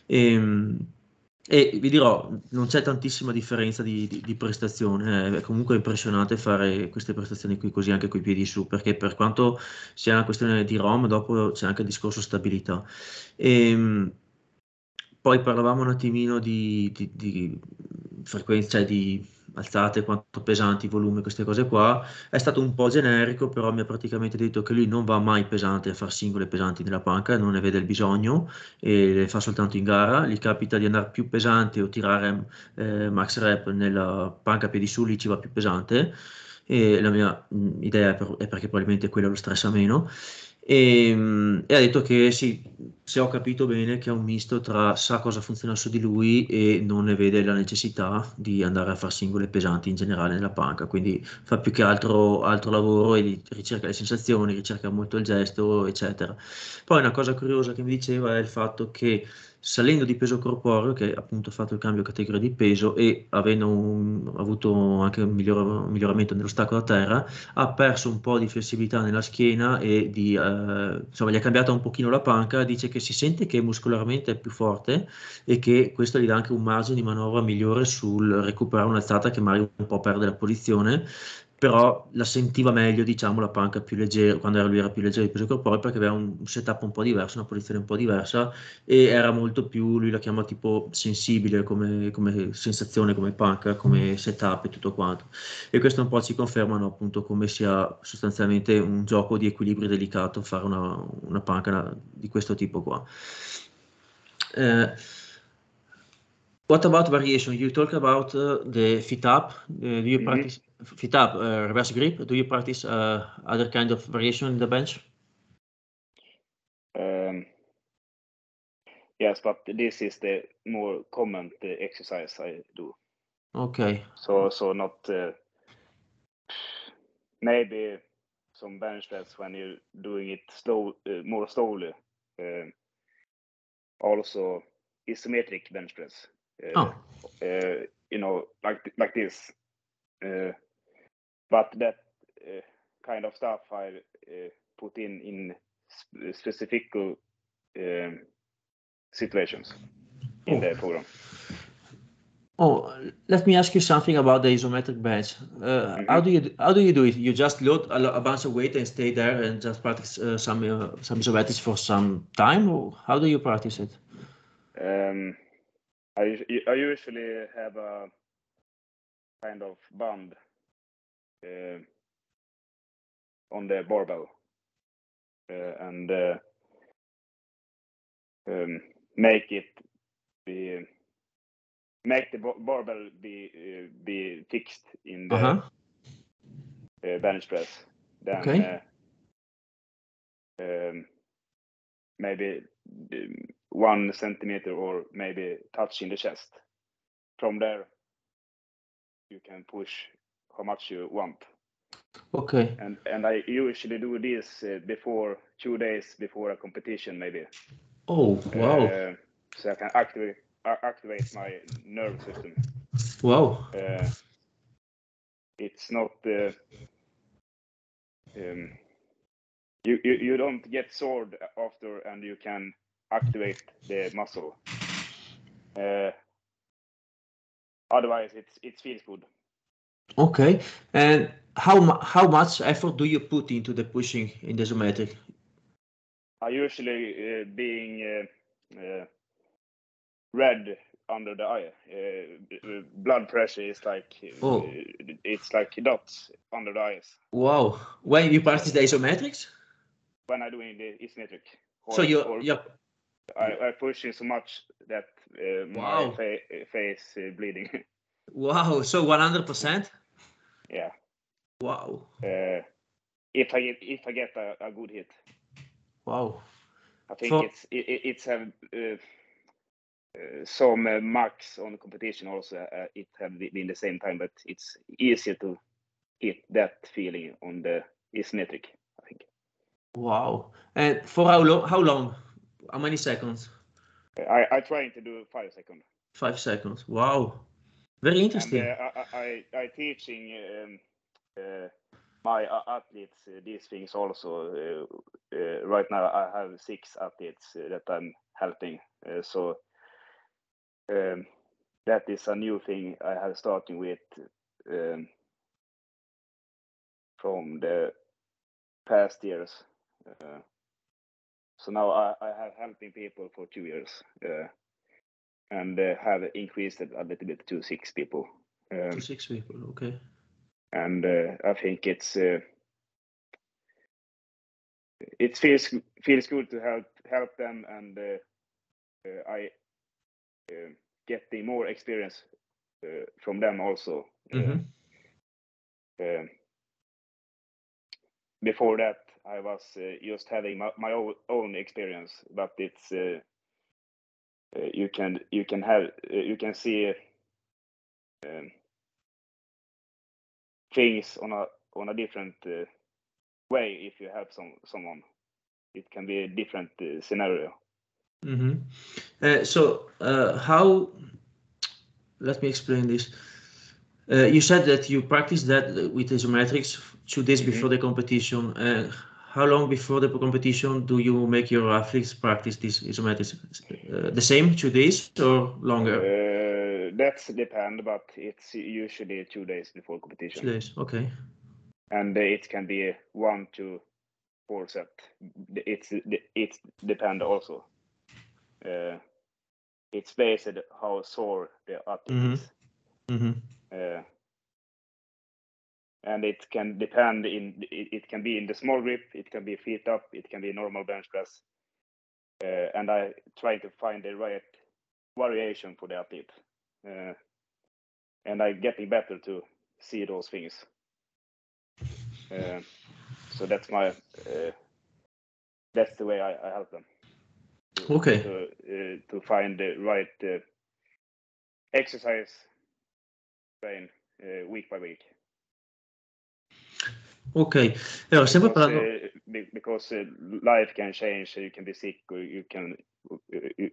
E, e vi dirò, non c'è tantissima differenza di, di, di prestazione, è comunque impressionante fare queste prestazioni qui così anche coi piedi su, perché per quanto sia una questione di ROM, dopo c'è anche il discorso stabilità. E, poi parlavamo un attimino di, di, di frequenza, cioè di alzate, quanto pesanti, volume, queste cose qua. È stato un po' generico, però mi ha praticamente detto che lui non va mai pesante a fare singole pesanti nella panca, non ne vede il bisogno e le fa soltanto in gara. Gli capita di andare più pesante o tirare eh, max rep nella panca piedi su, lì ci va più pesante. E la mia mm, idea è, per, è perché probabilmente quello lo stressa meno. E, e, ha detto che sì, se ho capito bene, che è un misto tra sa cosa funziona su di lui e non ne vede la necessità di andare a fare singole pesanti in generale nella panca, quindi fa più che altro, altro lavoro e ricerca le sensazioni, ricerca molto il gesto, eccetera. Poi una cosa curiosa che mi diceva è il fatto che salendo di peso corporeo, che appunto ha fatto il cambio categoria di peso e avendo un, avuto anche un, miglior, un miglioramento nell'ostacolo a terra, ha perso un po' di flessibilità nella schiena e di, eh, insomma, gli è cambiata un pochino la panca, dice che si sente che muscolarmente è più forte e che questo gli dà anche un margine di manovra migliore sul recuperare un'alzata che magari un po' perde la posizione però la sentiva meglio, diciamo, la panca più leggera, quando lui era più leggero di peso corporeo, perché aveva un setup un po' diverso, una posizione un po' diversa e era molto più, lui la chiama tipo sensibile come, come sensazione, come panca, come setup e tutto quanto. E questo un po' ci confermano appunto come sia sostanzialmente un gioco di equilibrio delicato fare una, una panca di questo tipo qua. Eh, what about variation? You talk about uh, the fit up. Uh, do you mm -hmm. practice fit up, uh, reverse grip. Do you practice uh, other kind of variation in the bench? Um, yes, but this is the more common exercise I do. Okay. So so not uh, maybe some bench press when you're doing it slow, uh, more slowly. Uh, also isometric bench press. Uh, oh. Uh, you know, like like this but that uh, kind of stuff I uh, put in in specific um, situations in oh. the program. Oh, let me ask you something about the isometric bench. Uh, mm -hmm. How do you how do you do it? You just load a, a bunch of weight and stay there and just practice uh, some uh, some isometrics for some time, or how do you practice it? Um, I I usually have a kind of band uh, on the barbell uh, and uh, um, make it be make the barbell be uh, be fixed in the uh-huh. uh, bench press. Then okay. uh, um, maybe um, one centimeter or maybe touch in the chest. From there, you can push how much you want. Okay. And and I usually do this uh, before two days before a competition, maybe. Oh wow! Uh, so I can activate activate my nerve system. Wow. Uh, it's not uh, um, you, you you don't get sore after, and you can activate the muscle. Uh, otherwise, it's it feels good. Okay. And how how much effort do you put into the pushing in the isometric? I usually uh, being uh, uh, red under the eye. Uh, blood pressure is like Oh. uh, it's like dots under the eyes Wow. When you practice the isometrics? when I'm doing the isometric. Or, So you're, or I, I pushing so much that uh, my Wow. fa- face uh, bleeding. wow. So 100%? yeah. Wow. Uh, if I get if I get a, a good hit, Wow. I think it's it, it- it's have uh, uh, some uh, max on the competition also. Uh, it have been the same time, but it's easier to hit that feeling on the isometric. I think. Wow. And for how long? How long? How many seconds? I I trying to do five second. Five seconds. Wow. Very And interesting. uh, I, I I teaching um, uh, my a- athletes uh, these things also. Uh, uh, right now, I have six athletes uh, that I'm helping. Uh, so um, that is a new thing I have starting with um, from the past years. Uh, so now I, I have helping people for two years. Uh, and uh, have increased it a little bit to six people. Um, To six people. Okay. and uh, I think it's uh, it feels feels good to help help them, and uh, uh, I getting more experience uh, from them also. Mhm. um, before that, I was uh, just having my, my own, own experience, but it's uh, uh, you can you can have uh, you can see um, things on a on a different uh, way if you help some someone. It can be a different uh, scenario. hmm Uh, so, uh, how? Let me explain this. Uh, you said that you practiced that with isometrics two days Mhm. before the competition. How long before the competition do you make your athletes practice this isometrics? Uh, the same two days or longer? Uh, that's depend, but it's usually two days before competition. two days. Okay. and uh, it can be one to four set. It's it's depend also. Uh, it's based on how sore the athlete Mhm. is. hmm Uh, and it can depend in it, it can be in the small grip it can be feet up it can be normal bench press. Uh, and i try to find the right variation for the athlete uh, and i getting better to see those things. Uh, so that's my uh, that's the way i, I help them. To, Okay. to, uh, to find the right uh, exercise train uh, week by week Ok, allora sempre because, uh, be- because uh, life can change you can be sick or you can uh,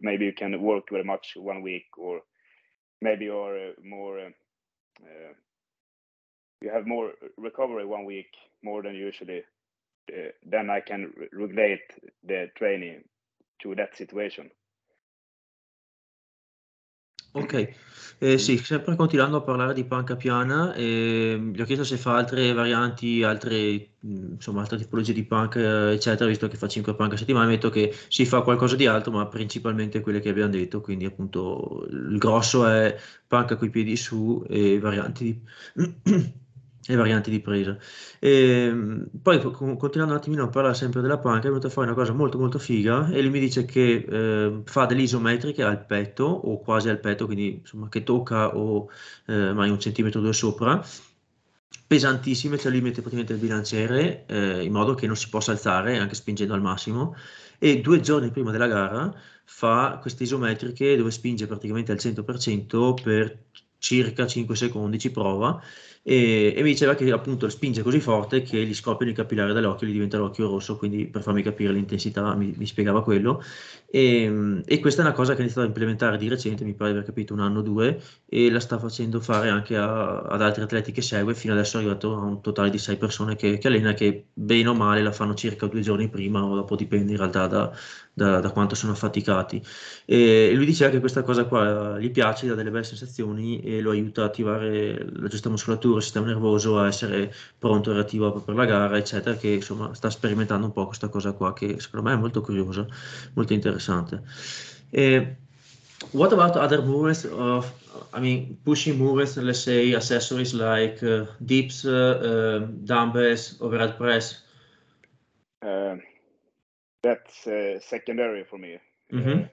maybe you can work very much one week or maybe you're uh, more uh, uh, you have more recovery one week more than usually uh, then i can re- regulate the training to that situation Ok, eh, sì, sempre continuando a parlare di panca piana, ehm, gli ho chiesto se fa altre varianti, altre, insomma, altre tipologie di panca, eccetera, visto che fa 5 panche a settimana, detto che si fa qualcosa di altro, ma principalmente quelle che abbiamo detto, quindi appunto il grosso è panca coi piedi su e varianti di, e varianti di presa. Ehm, poi co- continuando un attimino a parlare sempre della panca, è venuta fuori una cosa molto molto figa e lui mi dice che eh, fa delle isometriche al petto o quasi al petto, quindi insomma che tocca o eh, mai un centimetro o due sopra, pesantissime, cioè lui mette praticamente il bilanciere eh, in modo che non si possa alzare anche spingendo al massimo e due giorni prima della gara fa queste isometriche dove spinge praticamente al 100% per circa 5 secondi, ci prova e, e mi diceva che appunto spinge così forte che gli scoppiano i capillari dall'occhio, gli diventa l'occhio rosso, quindi per farmi capire l'intensità mi, mi spiegava quello. E, e questa è una cosa che ha iniziato a implementare di recente, mi pare di aver capito un anno o due, e la sta facendo fare anche a- ad altri atleti che segue. Fino adesso è arrivato a un totale di sei persone che, che allena, che bene o male la fanno circa due giorni prima, o dopo dipende in realtà da, da- da quanto sono affaticati. E lui diceva che questa cosa qua gli piace, dà delle belle sensazioni e lo aiuta a attivare la giusta muscolatura, il sistema nervoso, a essere pronto e reattivo per la gara, eccetera, che insomma sta sperimentando un po' questa cosa qua che secondo me è molto curiosa, molto interessante. E what about other movements of, I mean, pushing movements, let's say accessories like uh, dips, uh, um, dumbbells, overhead press? Uh, that's uh, secondary for me. Mm-hmm. Uh,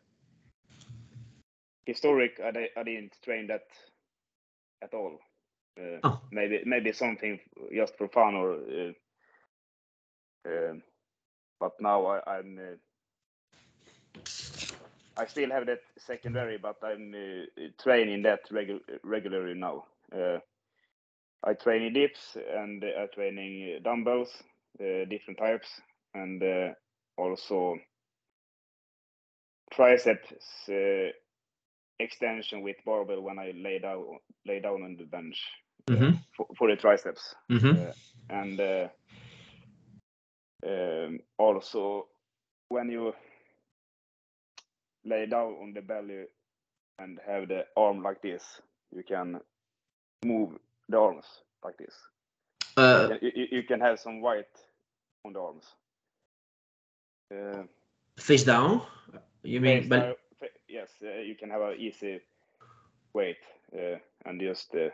historic, I, I didn't train that at all. Uh, Oh. Maybe maybe something just for fun or. Uh, but now I, I'm. Uh, I still have that secondary, but I'm uh, training that regu- regularly now. Uh, I train in dips and I'm training dumbbells, uh, different types, and uh, also triceps uh, extension with barbell when I lay down lay down on the bench Mm-hmm. for, for the triceps, Mm-hmm. Uh, and uh, um, also when you lay down on the belly and have the arm like this, you can move the arms like this. Uh, You, you, you can have some weight on the arms. Uh, face down? You mean, bel- down- yes, uh, you can have an easy weight uh, and just uh,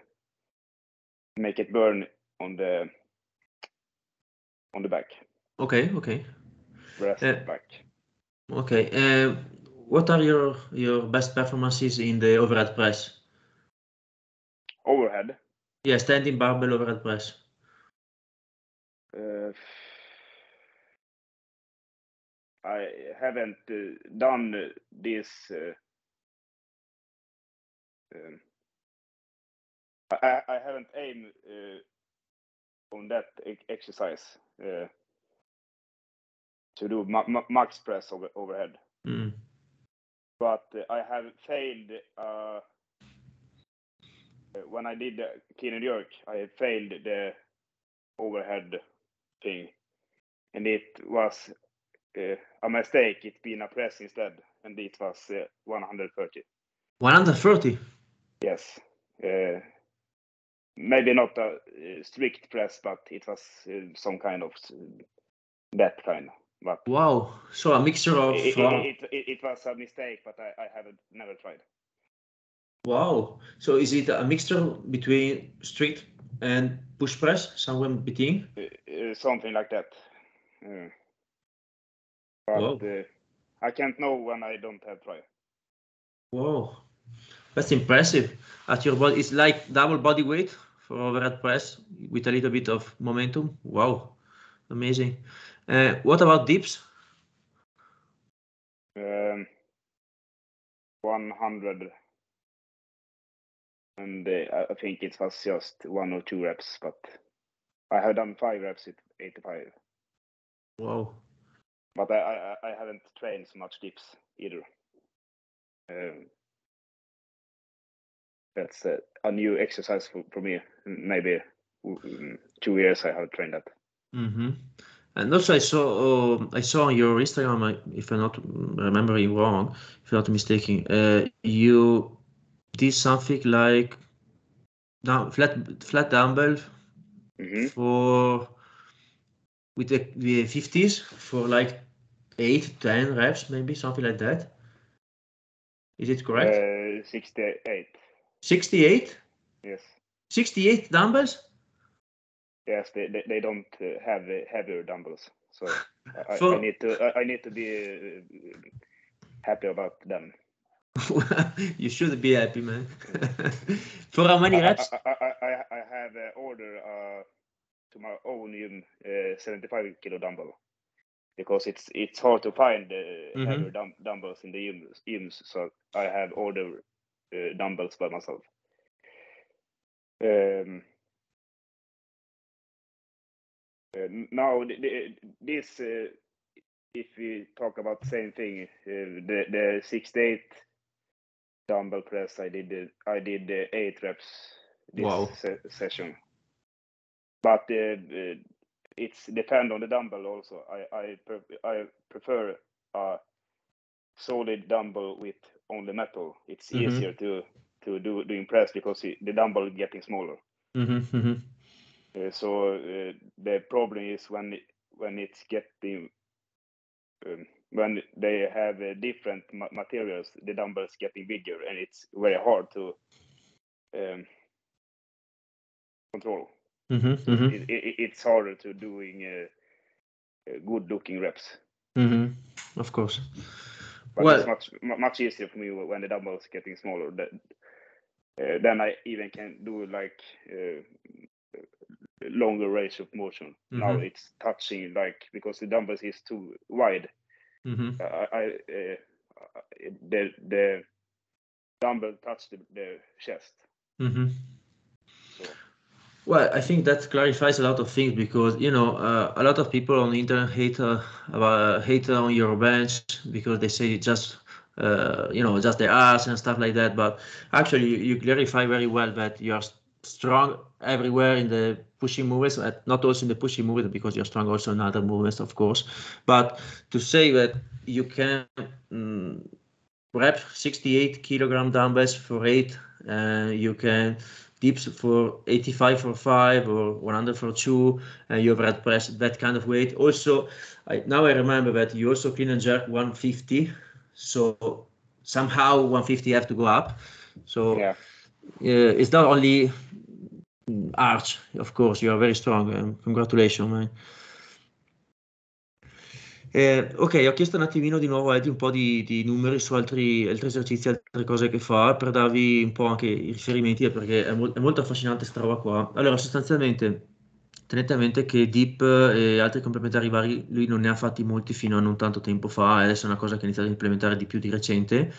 make it burn on the on the back, okay, okay, Uh, back. okay. Uh, what are your your best performances in the overhead press? Overhead. Yeah, standing barbell overhead press. Uh, I haven't uh, done uh, this. Uh, um, I, I haven't aimed uh, on that e- exercise uh, to do ma- ma- max press over, overhead, Mm. but uh, I have failed. Uh, when I did the clean and jerk, I failed the overhead thing, and it was uh, a mistake. It been a press instead, and it was uh, 130. 130. Yes, uh, maybe not a uh, strict press, but it was uh, some kind of uh, that kind. But Wow. So a mixture of. it, uh, it, it, it was a mistake, but I, I haven't never tried. wow. So is it a mixture between strict and push press, somewhere between? Uh, uh, something like that. Uh, but Wow. uh, I can't know when I don't have tried. Wow. That's impressive. At your body, it's like double body weight for overhead press with a little bit of momentum. Wow. Amazing. Uh, what about dips? Um, 100 and uh, I- think it was just one or two reps, but I have done five reps at 85. Wow. But I, I, I- I haven't trained so much dips either. Um, that's a, a new exercise for, for me. Maybe mm, two years I have trained that. Mm-hmm. And also, I saw uh, I saw on your Instagram, if I'm not remembering wrong, if I'm not mistaken, uh, you did something like down, flat flat dumbbell hmm for with the, the 50s for like 8 10 reps maybe something like that is it correct Uh, 68. 68 Yes. 68 dumbbells Yes, they, they, they don't uh, have uh, heavier dumbbells, so I, I- I need to I, I need to be uh, happy about them. you should be happy man for how many I, reps I, I, I, I- have uh, order uh, to my own gym uh, 75 kilo dumbbell because it's it's hard to find uh, Mhm. heavier dum- dumbbells in the gyms, gyms. So I have ordered uh, dumbbells by myself. Um, uh, now th- th- this uh, if we talk about the same thing uh, the the 68 dumbbell press i did uh, i did uh, eight reps this Wow. se- session but it's depend on the dumbbell also i i, pre- I prefer a solid dumbbell with only metal it's Mhm. easier to to do doing press because the dumbbell is getting smaller hmm hmm uh, so uh, the problem is when it, when it's getting um, when they have uh, different ma materials, the dumbbells getting bigger, and it's very hard to um, control. Mm-hmm, mm-hmm. It, it, it's harder to doing uh, uh, good looking reps. Mm-hmm. Of course. But Well- it's much much easier for me when the dumbbells getting smaller. That, uh, then I even can do like uh, longer range of motion. Now Mhm. it's touching like because the dumbbells is too wide. Mm-hmm. I, I uh, the the dumbbell touch the, the chest. Mm-hmm. So Well, I think that clarifies a lot of things because you know uh, a lot of people on the internet hate uh, about, hate on your bench because they say just uh, you know just the ass and stuff like that. But actually, you, you clarify very well that you are strong everywhere in the pushing movements, uh, not also in the pushing movement because you're strong also in other movements, of course. But to say that you can mm, rep 68 kilogram dumbbells for eight, uh, you can dips for 85 for five or 100 for two, and you have red press that kind of weight. Also, I, now I remember that you also clean and jerk 150, so somehow 150 have to go up. So yeah, uh, it's not only arch, of course, you are very strong. Um, congratulations, man. Eh, ok, ho chiesto un attimino di nuovo a Eddie un po' di, di numeri su altri, altri esercizi, altre cose che fa, per darvi un po' anche i riferimenti, eh, perché è, mol- è molto affascinante sta roba qua. Allora, sostanzialmente, tenete a mente che Deep e altri complementari vari, lui non ne ha fatti molti fino a non tanto tempo fa, e adesso è una cosa che ha iniziato a implementare di più di recente.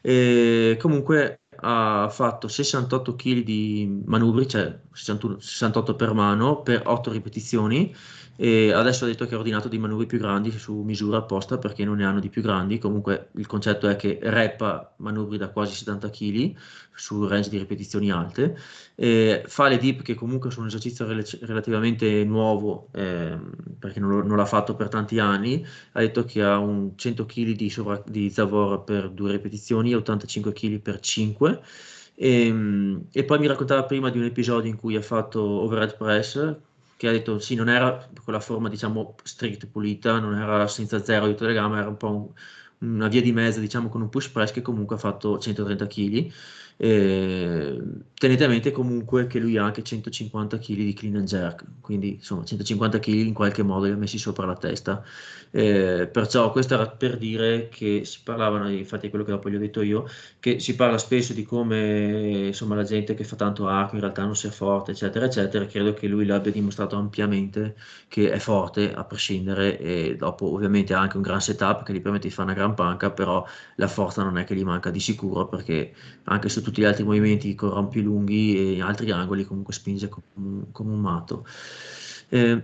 E comunque ha fatto 68 kg di manubri, cioè 61 68 per mano, per 8 ripetizioni e adesso ha detto che ha ordinato dei manubri più grandi su misura apposta perché non ne hanno di più grandi. Comunque il concetto è che reppa manubri da quasi 70 kg su range di ripetizioni alte. E fa le dip che comunque sono un esercizio rel- relativamente nuovo ehm, perché non, non l'ha fatto per tanti anni. Ha detto che ha un 100 kg di, sovra- di Zavor per due ripetizioni e 85 kg per 5. E, e poi mi raccontava prima di un episodio in cui ha fatto overhead press che ha detto sì, non era con la forma diciamo strict pulita, non era senza zero delle gambe, era un po' un- una via di mezzo diciamo con un push press che comunque ha fatto 130 kg. Tenete a mente comunque che lui ha anche 150 kg di clean and jerk, quindi insomma 150 kg in qualche modo li ha messi sopra la testa. Eh, perciò questo era per dire che si parlavano, infatti è quello che dopo gli ho detto io, che si parla spesso di come insomma la gente che fa tanto arco in realtà non sia forte, eccetera, eccetera. Credo che lui l'abbia dimostrato ampiamente che è forte a prescindere e dopo ovviamente ha anche un gran setup che gli permette di fare una gran panca, però la forza non è che gli manca di sicuro perché anche su tutti gli altri movimenti con rampi lunghi e altri angoli comunque spinge come un, matto. Eh,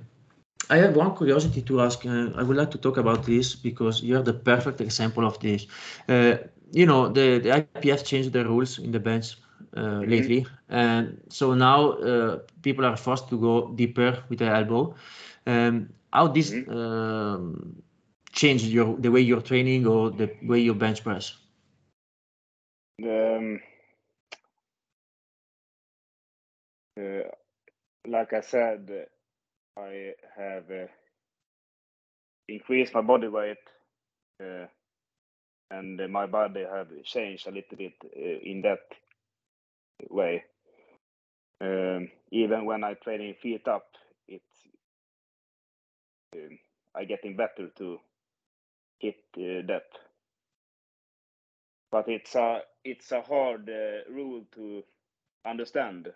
I have one curiosity to ask. Uh, I would like to talk about this because you're the perfect example of this. Uh, you know, the, the IPF changed the rules in the bench uh, lately, and so now uh, people are forced to go deeper with the elbow. Um, how this um, changed your the way you're training or the way you bench press? um, uh, like I said, I have uh, increased my body weight, uh, and my body have changed a little bit uh, in that way. Um, even when I training feet up, it's um, I getting better to hit uh, that. But it's a it's a hard uh, rule to understand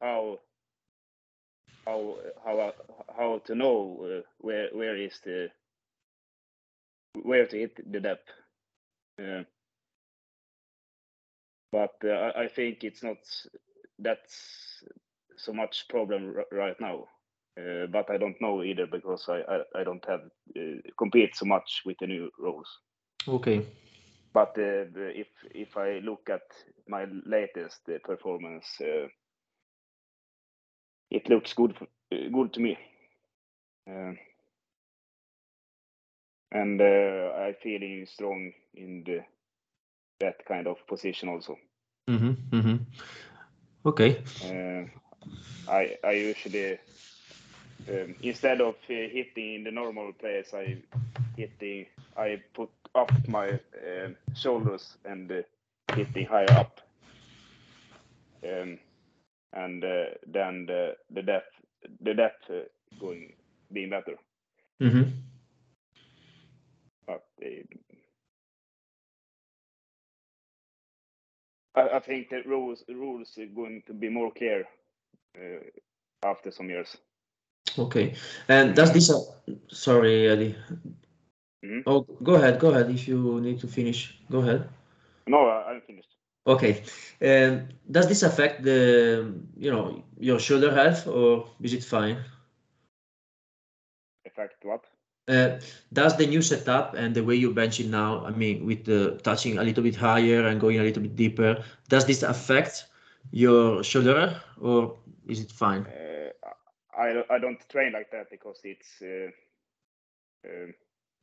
how how how how to know uh, where where is the where to hit the depth. Uh, but uh, I, I think it's not that's so much problem r- right now. Uh, but I don't know either because I I, I don't have uh, compete so much with the new rules. Okay. But uh, if if I look at my latest uh, performance, uh, it looks good good to me. Uh, and uh, I feeling strong in the that kind of position also. hmm hmm Okay. Uh, I I usually um, instead of uh, hitting in the normal place, I hitting I put up my uh, shoulders and uh, hitting higher up, um, and uh, then the the depth the depth uh, going being better. Mm-hmm. But I, I think the rules rules are going to be more clear uh, after some years. Okay. And does this, uh, sorry, Eddie. Mhm. Oh, go ahead, go ahead. If you need to finish, go ahead. No, I, I'm finished. Okay. Um, does this affect the, you know, your shoulder health or is it fine? Effect what? Uh, does the new setup and the way you bench it now, I mean, with the touching a little bit higher and going a little bit deeper, does this affect your shoulder or is it fine? Uh, I don't- I don't train like that because it's uh, um,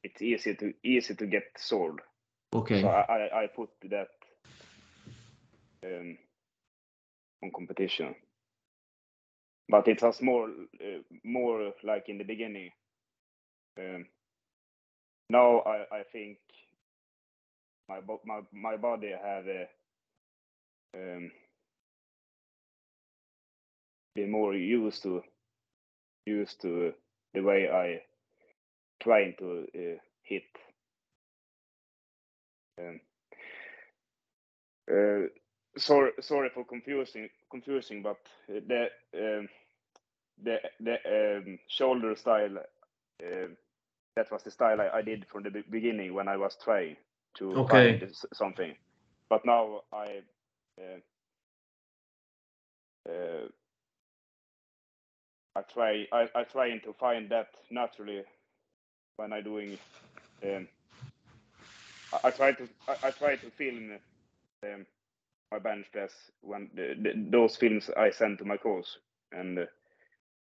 it's easy to easy to get sore. Okay. So I, I, I put that um, on competition. But it has more uh, more like in the beginning. Um, now I, I think my my my body have uh, um, been more used to used to the way I trying to uh, hit. Um, uh, sorry, sorry for confusing, confusing, but the um, the the um, shoulder style uh, that was the style I, I did from the beginning when I was trying to Okay. find something. But now I uh, uh, I try I, I trying to find that naturally when I doing um, I, I try to I, I try to film um, my bench press when the, the, those films I send to my coach and uh,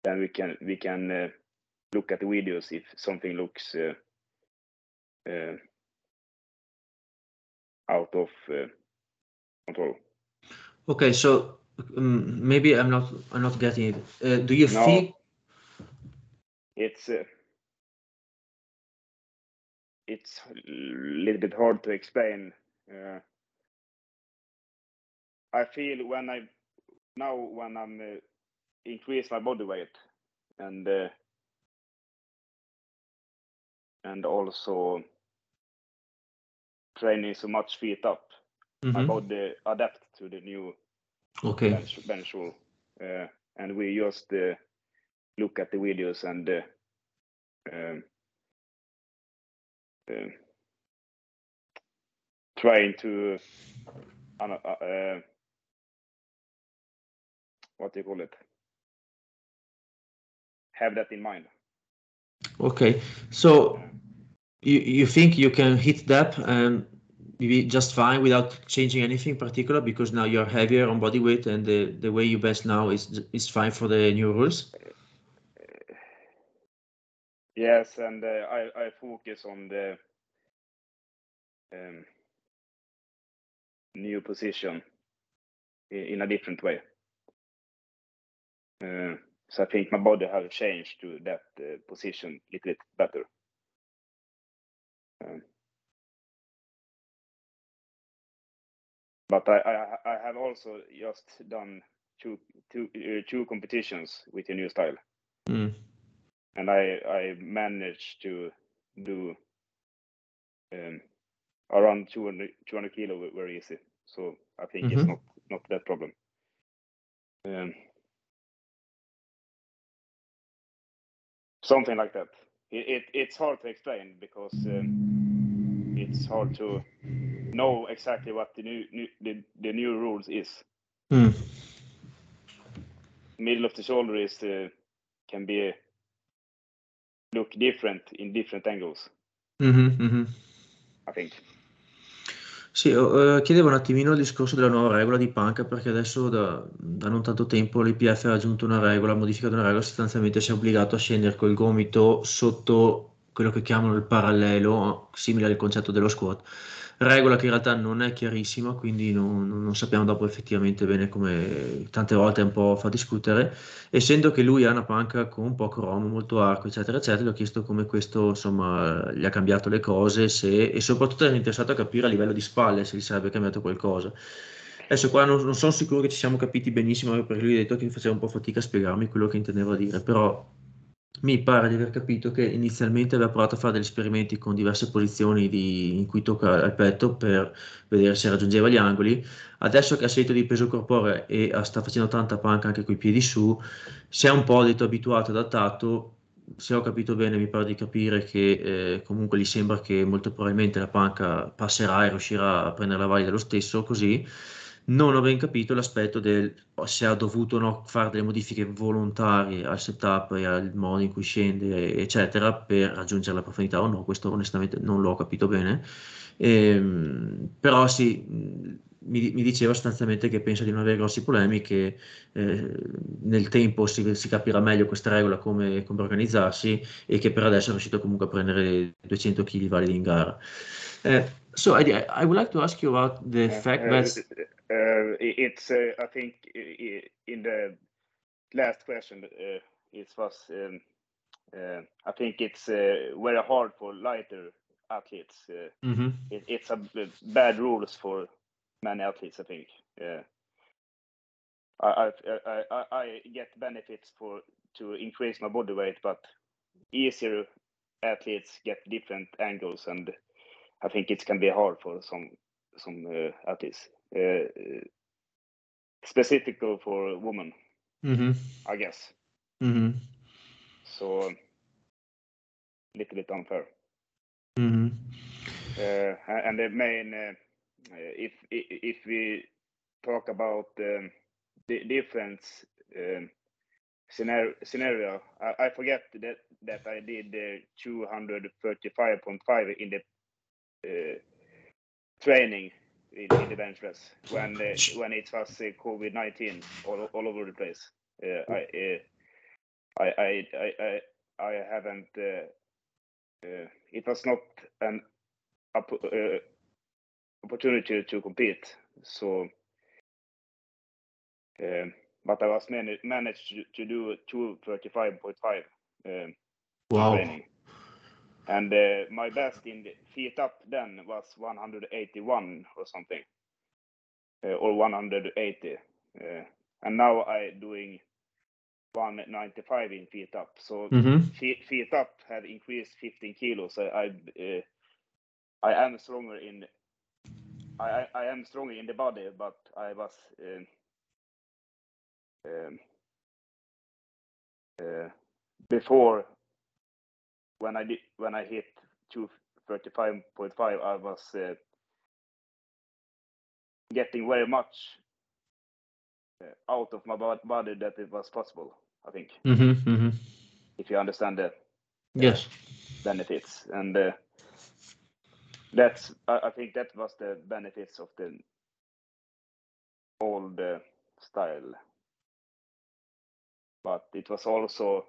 then we can we can uh, look at the videos if something looks uh, uh, out of uh, control. Okay, so um, maybe I'm not I'm not getting it. Uh, do you No. feel It's uh, it's a little bit hard to explain. I feel when I now when I'm uh, increase my body weight and uh, and also training so much feet up, my Mhm. body adapt to the new Okay. bench bench rule. Uh, and we just uh, look at the videos and uh, um, uh, trying to uh, uh, what do you call it? Have that in mind. Okay. So you you think you can hit that and be just fine without changing anything particular because now you're heavier on body weight and the the way you best now is is fine for the new rules. Yes, and uh, I I focus on the um, new position in, in a different way. Uh, so I think my body have changed to that uh, position a little bit better. Um, but I, I I have also just done two two uh, two competitions with the new style. Mm. and I I managed to do um, around 200, 200 kilo very easy. So I think it's not not that problem. Something like that. It, it it's hard to explain because um, it's hard to know exactly what the new, new the, the new rules is. Mm. Middle of the shoulder is uh, can be look different in different angles. Mm-hmm, mm-hmm. I think. Sì, eh, chiedevo un attimino il discorso della nuova regola di Panca perché adesso da, da non tanto tempo l'IPF ha aggiunto una regola, ha modificato una regola, sostanzialmente si è obbligato a scendere col gomito sotto quello che chiamano il parallelo, simile al concetto dello squat. Regola che in realtà non è chiarissima, quindi non, non, sappiamo dopo effettivamente bene come tante volte un po' fa discutere. Essendo che lui ha una panca con poco rom, molto arco, eccetera, eccetera, gli ho chiesto come questo insomma gli ha cambiato le cose se, e soprattutto era interessato a capire a livello di spalle se gli sarebbe cambiato qualcosa. Adesso qua non, non sono sicuro che ci siamo capiti benissimo perché lui ha detto che faceva un po' fatica a spiegarmi quello che intendeva dire, però mi pare di aver capito che inizialmente aveva provato a fare degli esperimenti con diverse posizioni di, in cui tocca al petto per vedere se raggiungeva gli angoli. Adesso che ha salito di peso corporeo e sta facendo tanta panca anche con i piedi su, si è un po' detto abituato, adattato. Se ho capito bene, mi pare di capire che eh, comunque gli sembra che molto probabilmente la panca passerà e riuscirà a prendere la valida lo stesso così non ho ben capito l'aspetto del se ha dovuto o no fare delle modifiche volontarie al setup e al modo in cui scende, eccetera, per raggiungere la profondità o no. Questo onestamente non l'ho capito bene. Ehm, però sì, mi, mi, diceva sostanzialmente che pensa di non avere grossi problemi, che eh, nel tempo si, si, capirà meglio questa regola come, come, organizzarsi e che per adesso è riuscito comunque a prendere 200 kg validi in gara. Uh, so I, I would like to ask you about the uh, fact that Uh, it's, uh, I think, in the last question, uh, it was, um, I think it's very hard for lighter athletes. Mm-hmm. It, it's a bad rules for many athletes, I think. I, I, I, I get benefits for to increase my body weight, but easier athletes get different angles, and I think it can be hard for some some uh, athletes. Uh, specific for women, mm-hmm. I guess. Mm-hmm. So a little bit unfair. Mm-hmm. Uh, and the main, uh, if if we talk about um, the difference um, scenario, scenario I, I, forget that that I did uh, 235.5 in the uh, training in, in the bench press when uh, when it was uh, COVID nineteen all, all over the place. Uh, I, uh, I, I I I haven't. Uh, uh, it was not an opportunity to compete. So, um, but I was managed managed to, to do two thirty five point five. Um, wow. Training and uh, my best in the feet up then was 181 or something. Uh, or 180 uh, and now i doing 195 in feet up so mm-hmm. feet, feet up have increased 15 kilos. I i, uh, I am stronger in I, I am stronger in the body but i was um, um uh, before when I did when I hit 235.5, I was uh, getting very much uh, out of my body that it was possible. I think, mm-hmm, mm-hmm. if you understand the yes benefits, and uh, that's I, I, think that was the benefits of the old uh, style, but it was also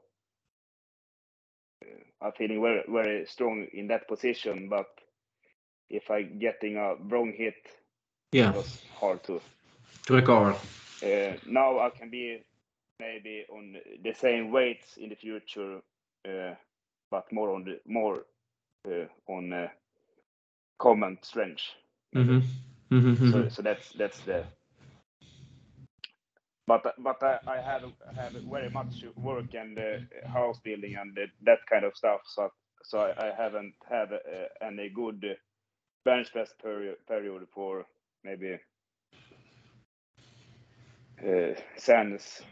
I'm feeling very very strong in that position. But if I getting a wrong hit, yeah, it was hard to to recover. Uh, now I can be maybe on the same weights in the future, uh, but more on the more uh, on uh, common strength. Mm-hmm. Mm-hmm. So, mm-hmm. so that's that's the but but I, I have have very much work and uh, house building and uh, that kind of stuff. So so I, I haven't had uh, any good bench press period period for maybe uh, since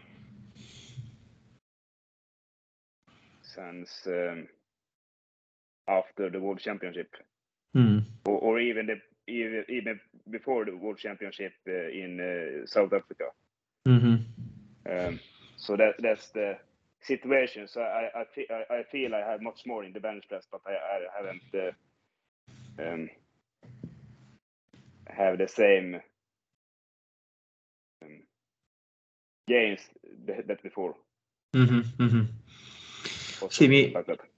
since um, after the World Championship, mm. or, or, even the even even before the World Championship uh, in uh, South Africa. Mm-hmm. Um, so that that's the situation. So I I feel I, I feel I have much more in the bench press, but I, I haven't uh, um, have the same um, gains that before. Mm-hmm, mm-hmm. Sì, mi... Like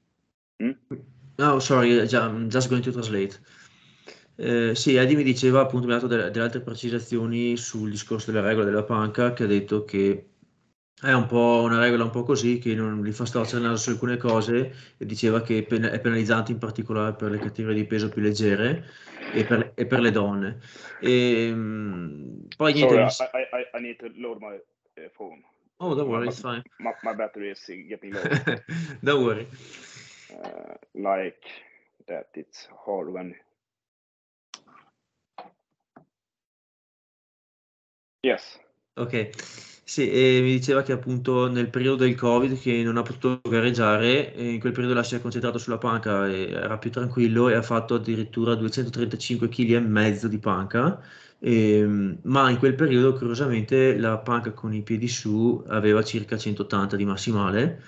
hmm? Oh, sorry, I'm just going to translate. Eh, sì, Eddie mi diceva appunto, mi ha dato delle, delle altre precisazioni sul discorso delle regole della panca, che ha detto che è un po' una regola un po' così, che non gli fa storcere il naso su alcune cose e diceva che è penalizzante in particolare per le categorie di peso più leggere e per, e per le donne. E, mh, poi niente... Sorry, I, I, I need to load my uh, phone. Oh, don't worry, my, it's fine. My, my battery is getting low. don't worry. Uh, like that, it's hard when. Yes. Ok, sì, e mi diceva che appunto nel periodo del Covid che non ha potuto gareggiare, in quel periodo là si è concentrato sulla panca, e era più tranquillo e ha fatto addirittura 235 kg e mezzo di panca, e, ma in quel periodo curiosamente la panca con i piedi su aveva circa 180 di massimale.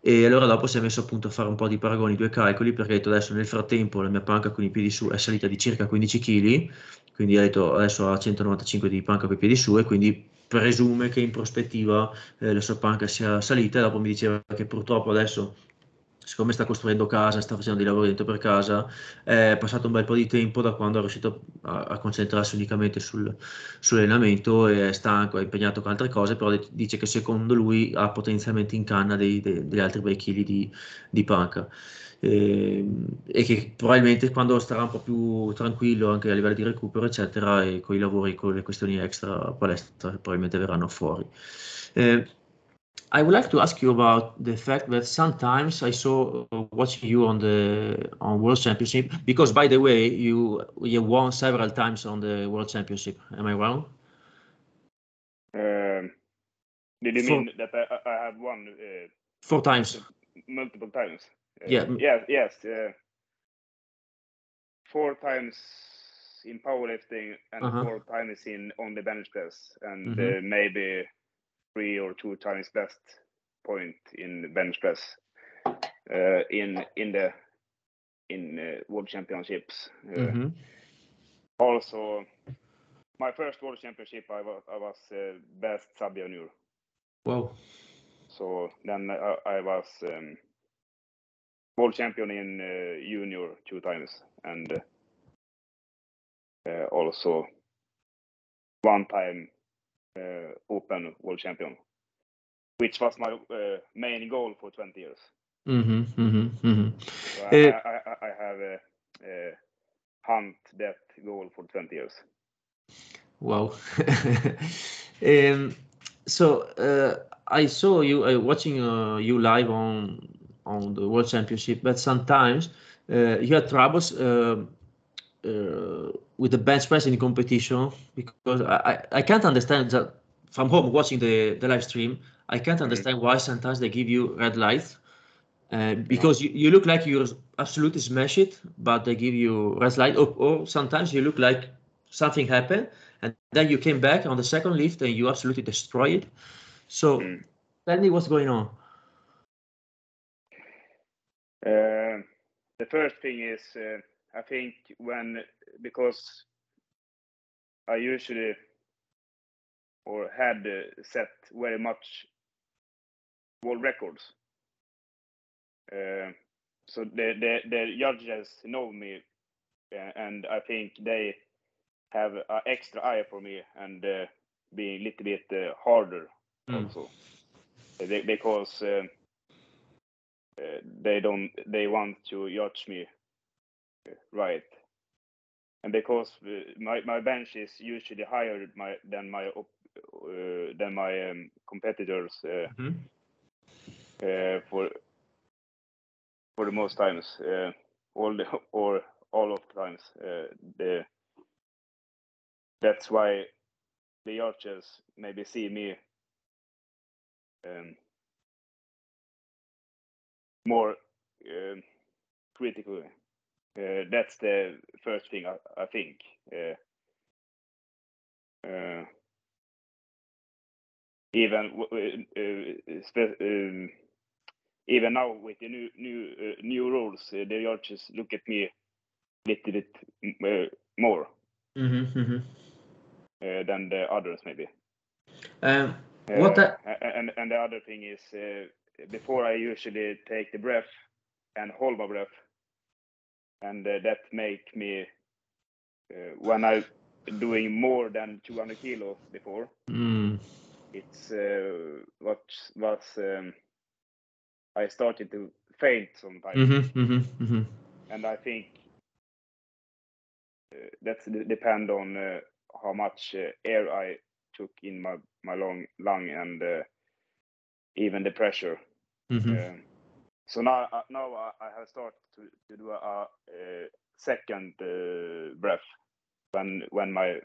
E allora dopo si è messo appunto a fare un po' di paragoni, due calcoli, perché ha detto adesso nel frattempo la mia panca con i piedi su è salita di circa 15 kg, quindi ha detto adesso ha 195 di panca i piedi su e quindi presume che in prospettiva eh, la sua panca sia salita e dopo mi diceva che purtroppo adesso siccome sta costruendo casa, sta facendo dei lavori dentro per casa, è passato un bel po' di tempo da quando è riuscito a, a concentrarsi unicamente sul, sull'allenamento è stanco, è impegnato con altre cose, però dice che secondo lui ha potenzialmente in canna dei, dei, degli altri bei chili di, di panca. E, e, che probabilmente quando starà un po' più tranquillo anche a livello di recupero eccetera e con i lavori con le questioni extra palestra probabilmente verranno fuori eh, I would like to ask you about the fact that sometimes I saw uh, watching you on the on World Championship because by the way you you won several times on the World Championship. Am I wrong? Um, did you Four. mean that I, I have won? Uh, Four times. Multiple times. Uh, yeah. Yes. Uh, four times in powerlifting and -huh. four times in on the bench press and mm -hmm. maybe three or two times best point in bench press uh, in in the in uh, world championships. Uh, mm-hmm. Also, my first world championship, I was I was uh, best sub junior. Wow! So then I, I was um, world champion in uh, junior two times, and uh, also one time uh, Open World Champion, which was my uh, main goal for 20 years. Mm-hmm, mm-hmm, mm-hmm. So I, I, I, have a, a hunt that goal for 20 years. Wow. um, so uh, I saw you uh, watching uh, you live on on the World Championship, but sometimes uh, you had troubles uh, uh, with the bench press in the competition because I, I can't understand that from home watching the, the live stream. I can't mm-hmm. understand why sometimes they give you red light uh, because you, you look like you're absolutely smash it, but they give you red light, or, or sometimes you look like something happened and then you came back on the second lift and you absolutely destroy it. So mm. tell me what's going on. Uh, the first thing is uh, I think when because I usually or had uh, set very much world records. Uh, so the, the the judges know me, and I think they have an extra eye for me and uh, being a little bit uh, harder mm. also, they, because um, uh, they don't they want to judge me right and because uh, my, my bench is usually higher my, than my uh, than my um, competitors uh, mm-hmm. Uh, for for the most times uh, all the or all of the times the that's why the archers maybe see me um, more um, critically uh, that's the first thing I, I think. Uh, uh, even um, even now with the new new new rules, the judges look at me a little bit more mm-hmm, mm-hmm. than the others maybe. Um, what the... and and the other thing is before I usually take the breath and hold my breath and uh, that make me uh, when I doing more than 200 kilo before, Mm. it's uh, what was um, I started to faint sometimes, Mm-hmm, mm-hmm, mm-hmm. and I think uh, that's d- depend on uh, how much uh, air I took in my my lung lung and uh, even the pressure. Mm-hmm. So now now I, have started to, to do a, a, second uh, breath when when my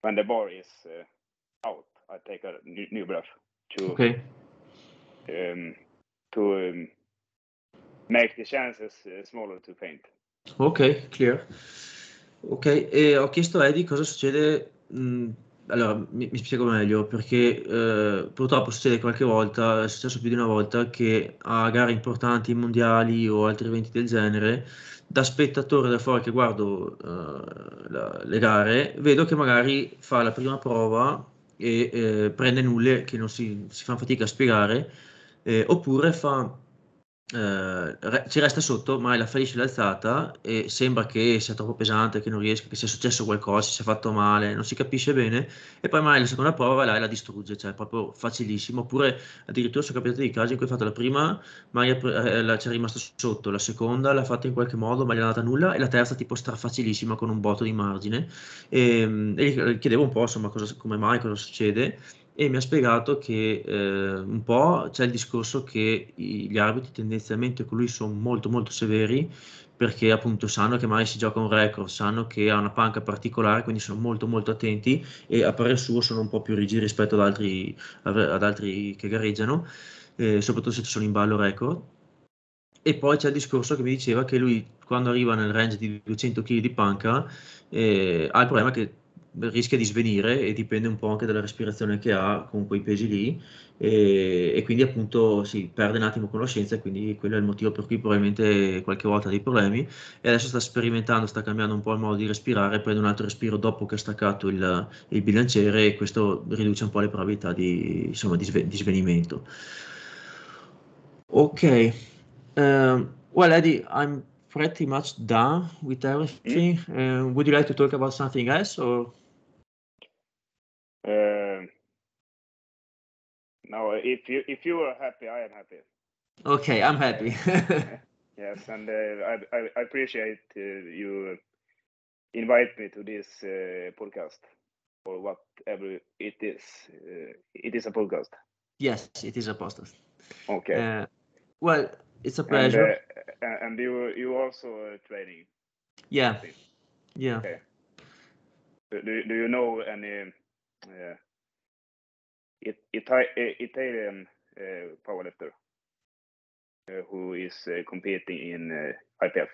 when the bar is uh, out. I take a new, new breath to Ok, um, to um, make the chances uh, smaller to paint. ok, clear. Ok, e ho chiesto a Eddie cosa succede. mh, allora, mi, mi spiego meglio perché eh, purtroppo succede qualche volta, è successo più di una volta, che a gare importanti, mondiali o altri eventi del genere, da spettatore da fuori che guardo eh, la- le gare, vedo che magari fa la prima prova e eh, prende nulle che non si, si fa fatica a spiegare, eh, oppure fa eh, ci resta sotto, ma la fallisce l'alzata e sembra che sia troppo pesante, che non riesca, che sia successo qualcosa, si sia fatto male, non si capisce bene, e poi magari la seconda prova va là e la distrugge, cioè è proprio facilissimo. Oppure addirittura sono capitati dei casi in cui ha fatto la prima, pre- eh, ci è rimasta sotto, la seconda l'ha fatta in qualche modo, ma gli è andata nulla, e la terza tipo strafacilissima con un botto di margine. E, e gli chiedevo un po' insomma cosa, come mai, cosa succede e mi ha spiegato che eh, un po' c'è il discorso che gli arbitri tendenzialmente con lui sono molto molto severi perché appunto sanno che mai si gioca un record, sanno che ha una panca particolare, quindi sono molto molto attenti e a parer suo sono un po' più rigidi rispetto ad altri, ad altri che gareggiano, eh, soprattutto se ci sono in ballo record. E poi c'è il discorso che mi diceva che lui quando arriva nel range di 200 kg di panca eh, ha il problema che rischia di svenire e dipende un po' anche dalla respirazione che ha con quei pesi lì e, e quindi appunto si perde un attimo conoscenza e quindi quello è il motivo per cui probabilmente qualche volta ha dei problemi e adesso sta sperimentando, sta cambiando un po' il modo di respirare, prende un altro respiro dopo che ha staccato il, il bilanciere e questo riduce un po' le probabilità di, insomma, di, sve- di svenimento. Ok, um, well Eddie, I'm pretty much done with everything. Uh, would you like to talk about something else or? Uh, no, if you if you are happy, I am happy. Okay, I'm happy. Yes, and uh, I, I I appreciate uh, you invite me to this uh, podcast or whatever it is. Uh, it is a podcast. yes, it is a podcast. Okay. Well, it's a and, pleasure. uh, and you you also uh, training. yeah, yeah. Okay. Do, do you know any uh, it, Ita- uh, Italian uh, powerlifter uh, who is uh, competing in uh, IPF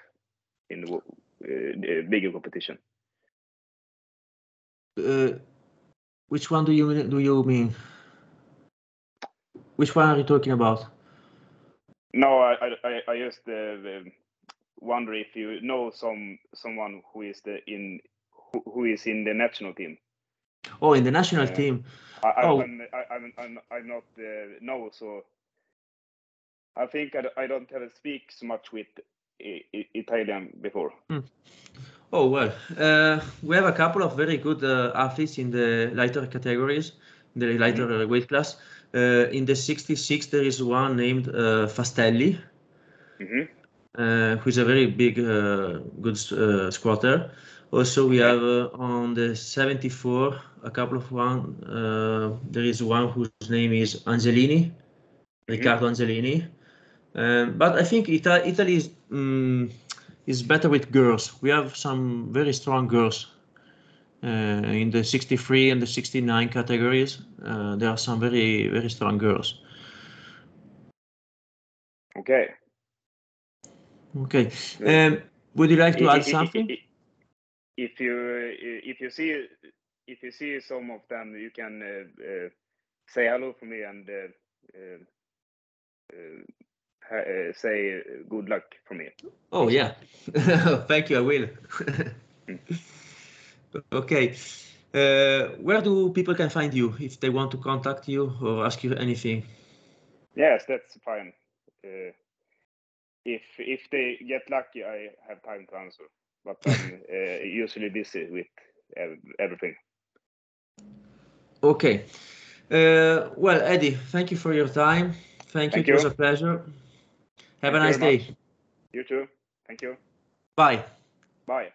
in the, uh, the bigger competition? Uh, which one do you do you mean? Which one are you talking about? No, I I I, I just uh, wonder if you know some someone who is the in who, who is in the national team. Oh, in the national Yeah. team. I, I, Oh. I'm, I, I'm, I'm, I'm not uh, know, so I think I don't have to speak so much with I, I, Italian before. Oh well, uh, we have a couple of very good uh, athletes in the lighter categories, the lighter uh, weight class. Uh, in the 66, there is one named uh, Fastelli, hmm uh, who is a very big, uh, good uh, squatter. Also, we have uh, on the 74 a couple of one. Uh, there is one whose name is Angelini, Riccardo Angelini. Um, but I think Ita- Italy is, mm, is better with girls. We have some very strong girls in the 63 and the 69 categories. Uh, there are some very very strong girls. Okay. Okay. Um, would you like to add something? If you if you see if you see some of them, you can uh, uh, say hello for me and uh, uh, uh, uh, say uh, good luck for me. Oh yeah. Thank you. I will. okay. Uh, where do people can find you if they want to contact you or ask you anything? Yes, that's fine. Uh, if if they get lucky, I have time to answer. but I'm uh, usually busy with everything. Okay. Uh, well, Eddie, thank you for your time. Thank, thank you. It was a pleasure. Have thank a nice day. Much. You too. Thank you. Bye. Bye.